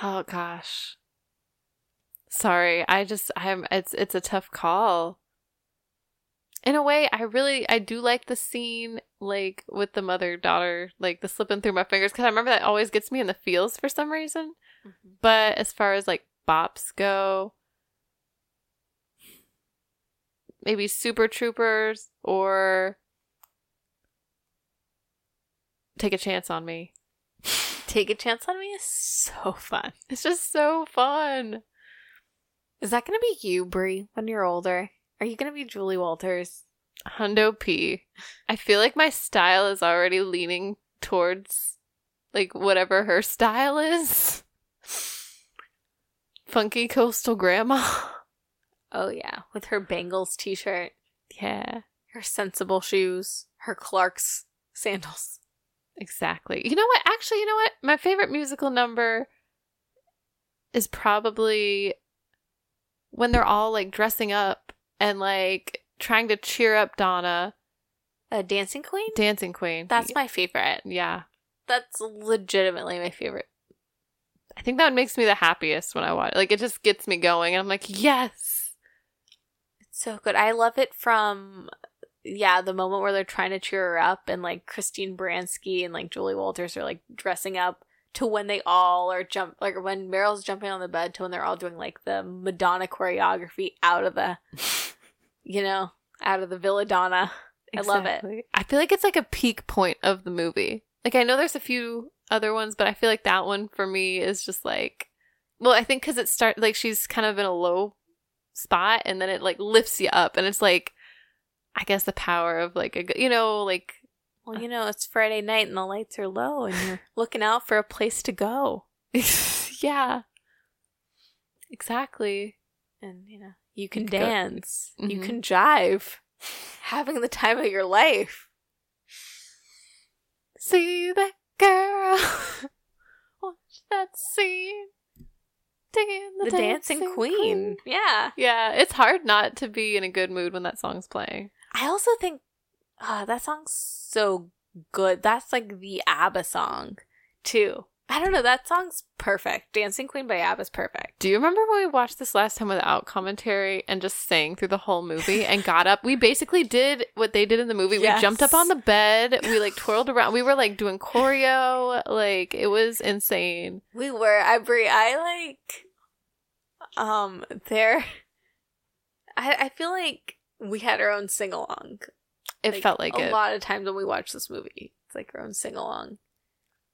Speaker 6: Oh gosh. Sorry, I just I'm it's it's a tough call. In a way, I really I do like the scene like with the mother daughter like the slipping through my fingers because I remember that always gets me in the feels for some reason. But as far as like bops go, maybe Super Troupers or Take a Chance on Me.
Speaker 2: Take a chance on me is so fun.
Speaker 6: It's just so fun.
Speaker 2: Is that gonna be you, Brie, when you're older? Are you gonna be Julie Walters?
Speaker 6: Hundo P. I feel like my style is already leaning towards like whatever her style is. Funky coastal grandma.
Speaker 2: Oh yeah, with her Bengals t-shirt,
Speaker 6: yeah,
Speaker 2: her sensible shoes, her Clarks sandals.
Speaker 6: exactly. You know what? Actually, you know what? My favorite musical number is probably when they're all like dressing up and like trying to cheer up Donna,
Speaker 2: A dancing queen?
Speaker 6: Dancing Queen.
Speaker 2: That's my favorite.
Speaker 6: yeah.
Speaker 2: That's legitimately my favorite.
Speaker 6: I think that makes me the happiest when I watch. Like it just gets me going, and I'm like, yes,
Speaker 2: It's so good. I love it from yeah, the moment where they're trying to cheer her up and like Christine Baranski and like Julie Walters are like dressing up to when they all are jump like when Meryl's jumping on the bed to when they're all doing like the Madonna choreography out of the you know, out of the Villa Donna. I love it.
Speaker 6: I feel like it's like a peak point of the movie. Like I know there's a few other ones, but I feel like that one for me is just like, well, I think because it start like she's kind of in a low spot, and then it like lifts you up, and it's like, I guess the power of like a you know like
Speaker 2: Well, you know, it's Friday night and the lights are low and you're looking out for a place to go.
Speaker 6: yeah. Exactly.
Speaker 2: And, you know, you can
Speaker 6: go-
Speaker 2: dance, you
Speaker 6: Mhm.
Speaker 2: can jive, having the time of your life.
Speaker 6: See that girl. Watch that scene. Digging
Speaker 2: The, dancing, queen. Yeah.
Speaker 6: Yeah, it's hard not to be in a good mood when that song's playing.
Speaker 2: I also think ah, that song's so good. That's like the ABBA song, too. I don't know. That song's perfect. Dancing Queen by ABBA is perfect.
Speaker 6: Do you remember when we watched this last time without commentary and just sang through the whole movie and got up? We basically did what they did in the movie.
Speaker 2: Yes.
Speaker 6: We jumped up on the bed. We like twirled around. We were like doing choreo. Like it was insane.
Speaker 2: We were. I Brie, I like um there I I feel like we had our own sing along.
Speaker 6: It felt like
Speaker 2: a
Speaker 6: it.
Speaker 2: lot of times when we watch this movie. It's like our own sing along.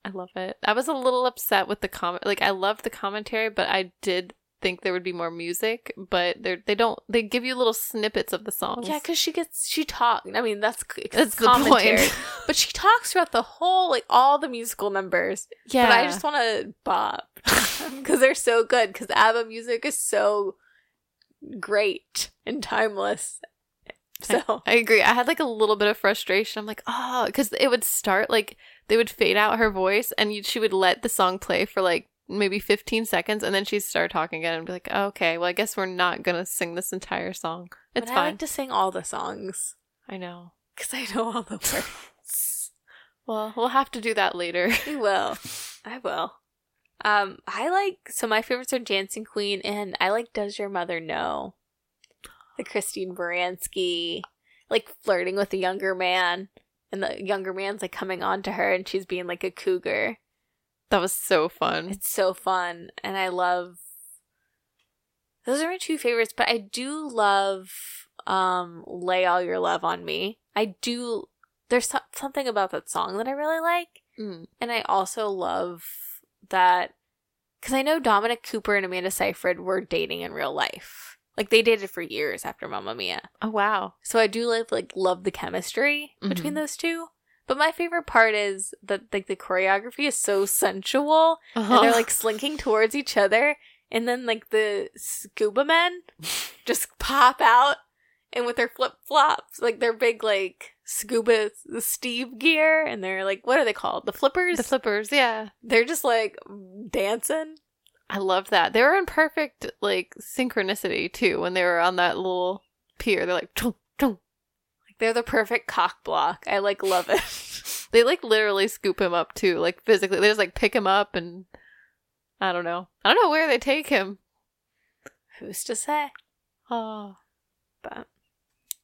Speaker 6: I love it. I was a little upset with the comment. Like I loved the commentary, but I did think there would be more music. But they they don't. They give you little snippets of the songs.
Speaker 2: Yeah, because she gets she talk. I mean, that's
Speaker 6: That's the point.
Speaker 2: but she talks throughout the whole like all the musical numbers.
Speaker 6: yeah.
Speaker 2: But I just want to bop because they're so good. Because ABBA music is so great and timeless. So
Speaker 6: I agree. I had like a little bit of frustration. I'm like, oh, because it would start like they would fade out her voice, and she would let the song play for like maybe 15 seconds, and then she'd start talking again and be like, oh, okay, well, I guess we're not gonna sing this entire song. It's
Speaker 2: but I
Speaker 6: fine.
Speaker 2: like to sing all the songs
Speaker 6: I know.
Speaker 2: because I know all the words.
Speaker 6: Well, we'll have to do that later.
Speaker 2: I will. I will. Um, I like so my favorites are Dancing Queen and I like Does Your Mother Know? The Christine Baranski, like flirting with a younger man, and the younger man's like coming on to her and she's being like a cougar.
Speaker 6: that was so fun.
Speaker 2: It's so fun, and I love. Those are my two favorites, but I do love um "Lay All Your Love on Me." I do. There's so- something about that song that I really like.
Speaker 6: Mm.
Speaker 2: And I also love that because I know Dominic Cooper and Amanda Seyfried were dating in real life. Like they dated for years after Mamma Mia.
Speaker 6: Oh wow.
Speaker 2: So I do like like love the chemistry between
Speaker 6: Mhm.
Speaker 2: those two. But my favorite part is that like the choreography is so sensual
Speaker 6: Uh-huh.
Speaker 2: and they're like slinking towards each other and then like the scuba men just pop out and with their flip flops, like their big like scuba Steve gear and they're like what are they called? The flippers?
Speaker 6: the flippers. Yeah.
Speaker 2: they're just like dancing.
Speaker 6: I love that. They were in perfect like synchronicity too when they were on that little pier. They're like, "Chung, chung."
Speaker 2: Like they're the perfect cock block. I like love it.
Speaker 6: they like literally scoop him up too, like physically. They just like pick him up and I don't know. I don't know where they take him.
Speaker 2: Who's to say?
Speaker 6: Oh,
Speaker 2: But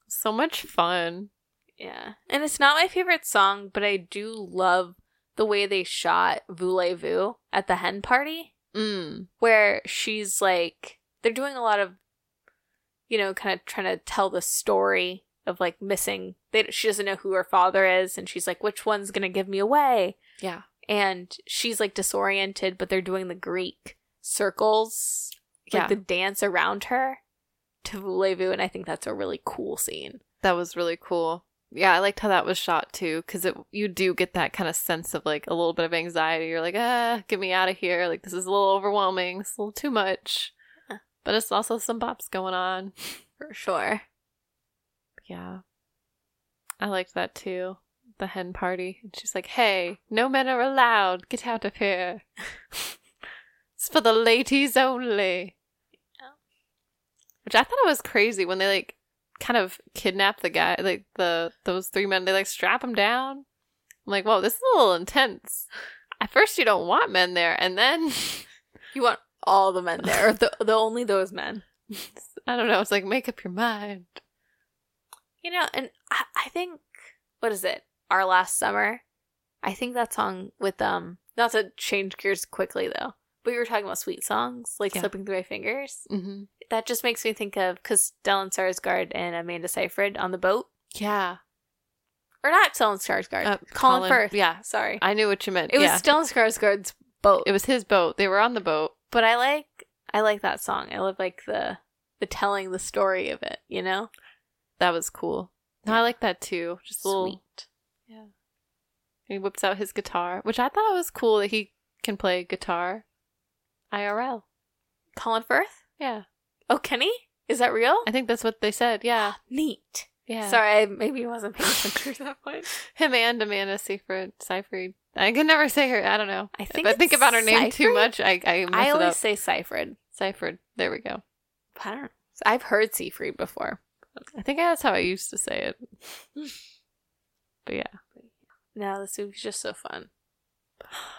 Speaker 6: so much fun.
Speaker 2: yeah. And it's not my favorite song, but I do love the way they shot Voulez-Vous at the hen party.
Speaker 6: Mm.
Speaker 2: where she's like they're doing a lot of you know kind of trying to tell the story of like missing they she doesn't know who her father is and she's like which one's going to give me away
Speaker 6: Yeah.
Speaker 2: and she's like disoriented but they're doing the greek circles like
Speaker 6: Yeah.
Speaker 2: the dance around her to voulez-vous and i think that's a really cool scene
Speaker 6: That was really cool. Yeah, I liked how that was shot too, because it you do get that kind of sense of like a little bit of anxiety. You're like, ah, get me out of here. Like this is a little overwhelming. It's a little too much.
Speaker 2: Yeah.
Speaker 6: But it's also some bops going on.
Speaker 2: for sure
Speaker 6: Yeah. I liked that too. The hen party. And she's like, hey, no men are allowed. Get out of here. it's for the ladies only.
Speaker 2: Yeah.
Speaker 6: Which I thought it was crazy when they like kind of kidnap the guy, like the those three men. They like strap him down. I'm like, whoa, this is a little intense. At first, you don't want men there, and then
Speaker 2: you want all the men there or the, the only those men
Speaker 6: I don't know. It's like make up your mind.
Speaker 2: You know, and I, I think what is it? Our last summer. I think that song with um not to change gears quickly though, but we were talking about sweet songs like
Speaker 6: Yeah.
Speaker 2: slipping through my fingers.
Speaker 6: Mm-hmm.
Speaker 2: That just makes me think of because Stellan Skarsgård and Amanda Seyfried on the boat,
Speaker 6: Yeah,
Speaker 2: or not Stellan Skarsgård,
Speaker 6: Uh,
Speaker 2: Colin,
Speaker 6: Colin-
Speaker 2: Firth.
Speaker 6: yeah.
Speaker 2: sorry,
Speaker 6: I knew what you meant.
Speaker 2: it was
Speaker 6: yeah.
Speaker 2: Stellan Skarsgård's boat.
Speaker 6: It was his boat. They were on the boat.
Speaker 2: but I like I like that song. I love like the the telling the story of it. You know,
Speaker 6: That was cool. No, I like that too. Just a little.
Speaker 2: sweet.
Speaker 6: Yeah. He whips out his guitar, which I thought was cool that he can play guitar IRL.
Speaker 2: Colin Firth?
Speaker 6: Yeah.
Speaker 2: Oh, Kenny? Is that real?
Speaker 6: I think that's what they said. Yeah.
Speaker 2: Ah, neat.
Speaker 6: Yeah.
Speaker 2: Sorry, I maybe wasn't paying attention to that point.
Speaker 6: Him and Amanda Seyfried. Seyfried. I can never say her. I don't know.
Speaker 2: I think
Speaker 6: if I think about her name too much, I I
Speaker 2: I always say Seyfried.
Speaker 6: Seyfried. There we go.
Speaker 2: I don't know. I've heard Seafried before.
Speaker 6: I think that's how I used to say it. but yeah,
Speaker 2: No, this movie's just so fun.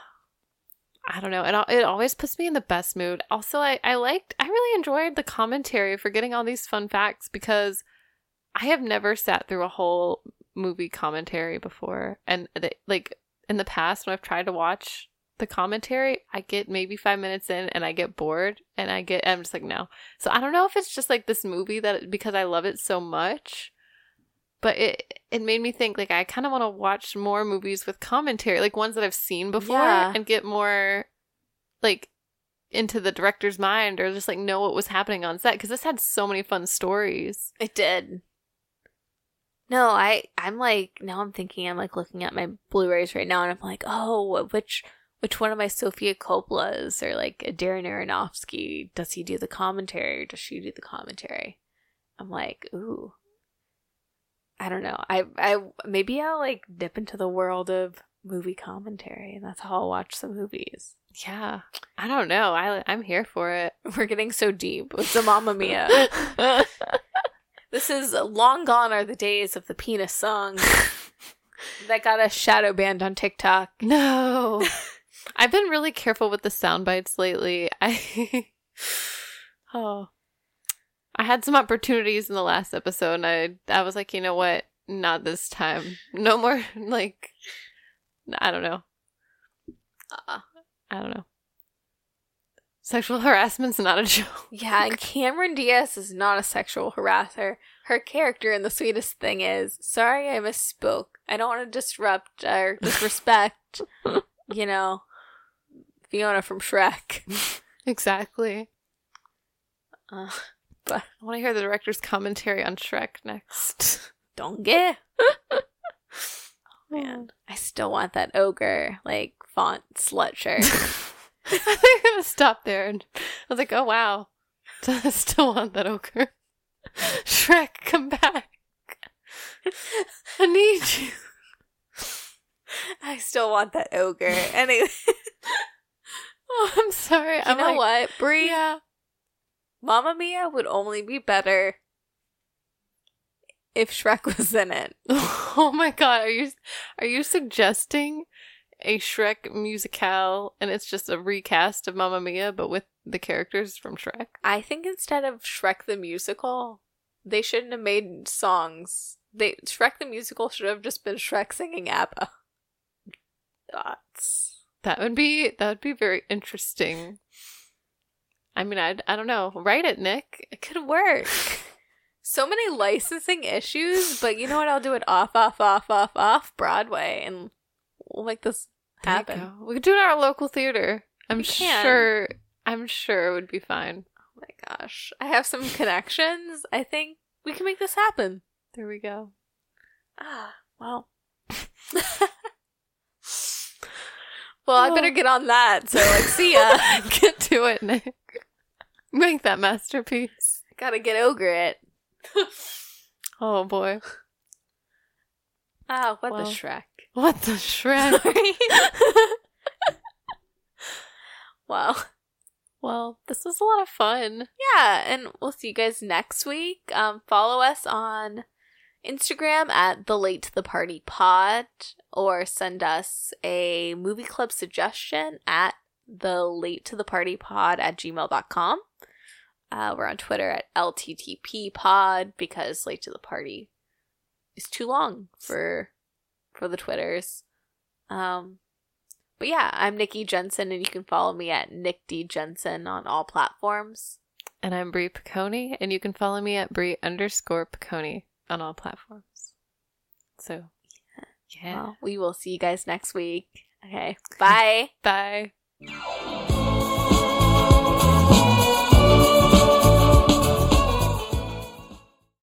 Speaker 6: I don't know. It it always puts me in the best mood. Also, I I liked. I really enjoyed the commentary for getting all these fun facts because I have never sat through a whole movie commentary before, and they, like in the past when I've tried to watch the commentary, I get maybe five minutes in and I get bored and I get I'm just like no. So I don't know if it's just like this movie that because I love it so much, but it it made me think like I kind of want to watch more movies with commentary, like ones that I've seen before,
Speaker 2: Yeah.
Speaker 6: and get more like into the director's mind or just like know what was happening on set because this had so many fun stories.
Speaker 2: It did. No, I I'm like now I'm thinking I'm like looking at my Blu-rays right now and I'm like, oh, which which one of my Sofia Coppola's or like a Darren Aronofsky does he do the commentary or does she do the commentary? I'm like, ooh. I don't know. I I maybe I'll like dip into the world of movie commentary and that's how I'll watch some movies.
Speaker 6: Yeah, I don't know. I I'm here for it.
Speaker 2: We're getting so deep with the Mamma Mia. This is long gone are the days of the penis song that got a shadow banned on TikTok.
Speaker 6: No. I've been really careful with the sound bites lately. I Oh. I had some opportunities in the last episode and I I was like, "You know what? Not this time. No more like I don't know.
Speaker 2: Uh,
Speaker 6: I don't know. Sexual harassment's not a joke.
Speaker 2: yeah, and Cameron Diaz is not a sexual harasser. Her character in The Sweetest Thing is sorry I misspoke. I don't want to disrupt or disrespect, you know, Fiona from Shrek.
Speaker 6: Exactly.
Speaker 2: Uh,
Speaker 6: I want to hear the director's commentary on Shrek next.
Speaker 2: don't get. Oh man, oh. I still want that ogre, like, font slut shirt.
Speaker 6: I think I'm gonna stop there. And I was like, oh wow, I still want that ogre. Shrek, come back. I need you.
Speaker 2: I still want that ogre. Anyway,
Speaker 6: Oh, I'm sorry.
Speaker 2: you
Speaker 6: I'm
Speaker 2: know
Speaker 6: like,
Speaker 2: what, Brie?
Speaker 6: Yeah.
Speaker 2: Mamma Mia would only be better if Shrek was in it.
Speaker 6: Oh my god, are you are you suggesting a Shrek musicale and it's just a recast of Mamma Mia but with the characters from Shrek?
Speaker 2: I think instead of Shrek the musical, they shouldn't have made songs. They Shrek the musical should have just been Shrek singing ABBA. Thoughts.
Speaker 6: That would be that would be very interesting. I mean, I I don't know. Write it, Nick.
Speaker 2: It could work. so many licensing issues, but you know what? I'll do it off, off, off, off, off Broadway, and we'll make this
Speaker 6: There
Speaker 2: happen.
Speaker 6: We could do it at our local theater. I'm sure. I'm sure it would be fine.
Speaker 2: Oh my gosh. I have some connections. I think we can make this happen.
Speaker 6: There we go.
Speaker 2: Ah, well. well, I better get on that. So, like, see ya.
Speaker 6: Get to it, Nick. Make that masterpiece.
Speaker 2: Gotta get over it.
Speaker 6: Oh boy.
Speaker 2: Ah, what
Speaker 6: Well.
Speaker 2: the Shrek.
Speaker 6: What the Shrek?
Speaker 2: well,
Speaker 6: well, this was a lot of fun.
Speaker 2: yeah, and we'll see you guys next week. Um, follow us on Instagram at the Late to the Party Pod, or send us a movie club suggestion at the Late to the Party Pod at gmail.com. Uh, we're on Twitter at LTTP Pod because Late to the Party is too long for for the Twitters. Um, but yeah, I'm Nikki Jensen, and you can follow me at Nick D Jensen on all platforms.
Speaker 6: And I'm Brie Piccone, and you can follow me at Brie underscore Piccone on all platforms. So, yeah.
Speaker 2: Well, we will see you guys next week. Okay, bye.
Speaker 6: Bye. Oh.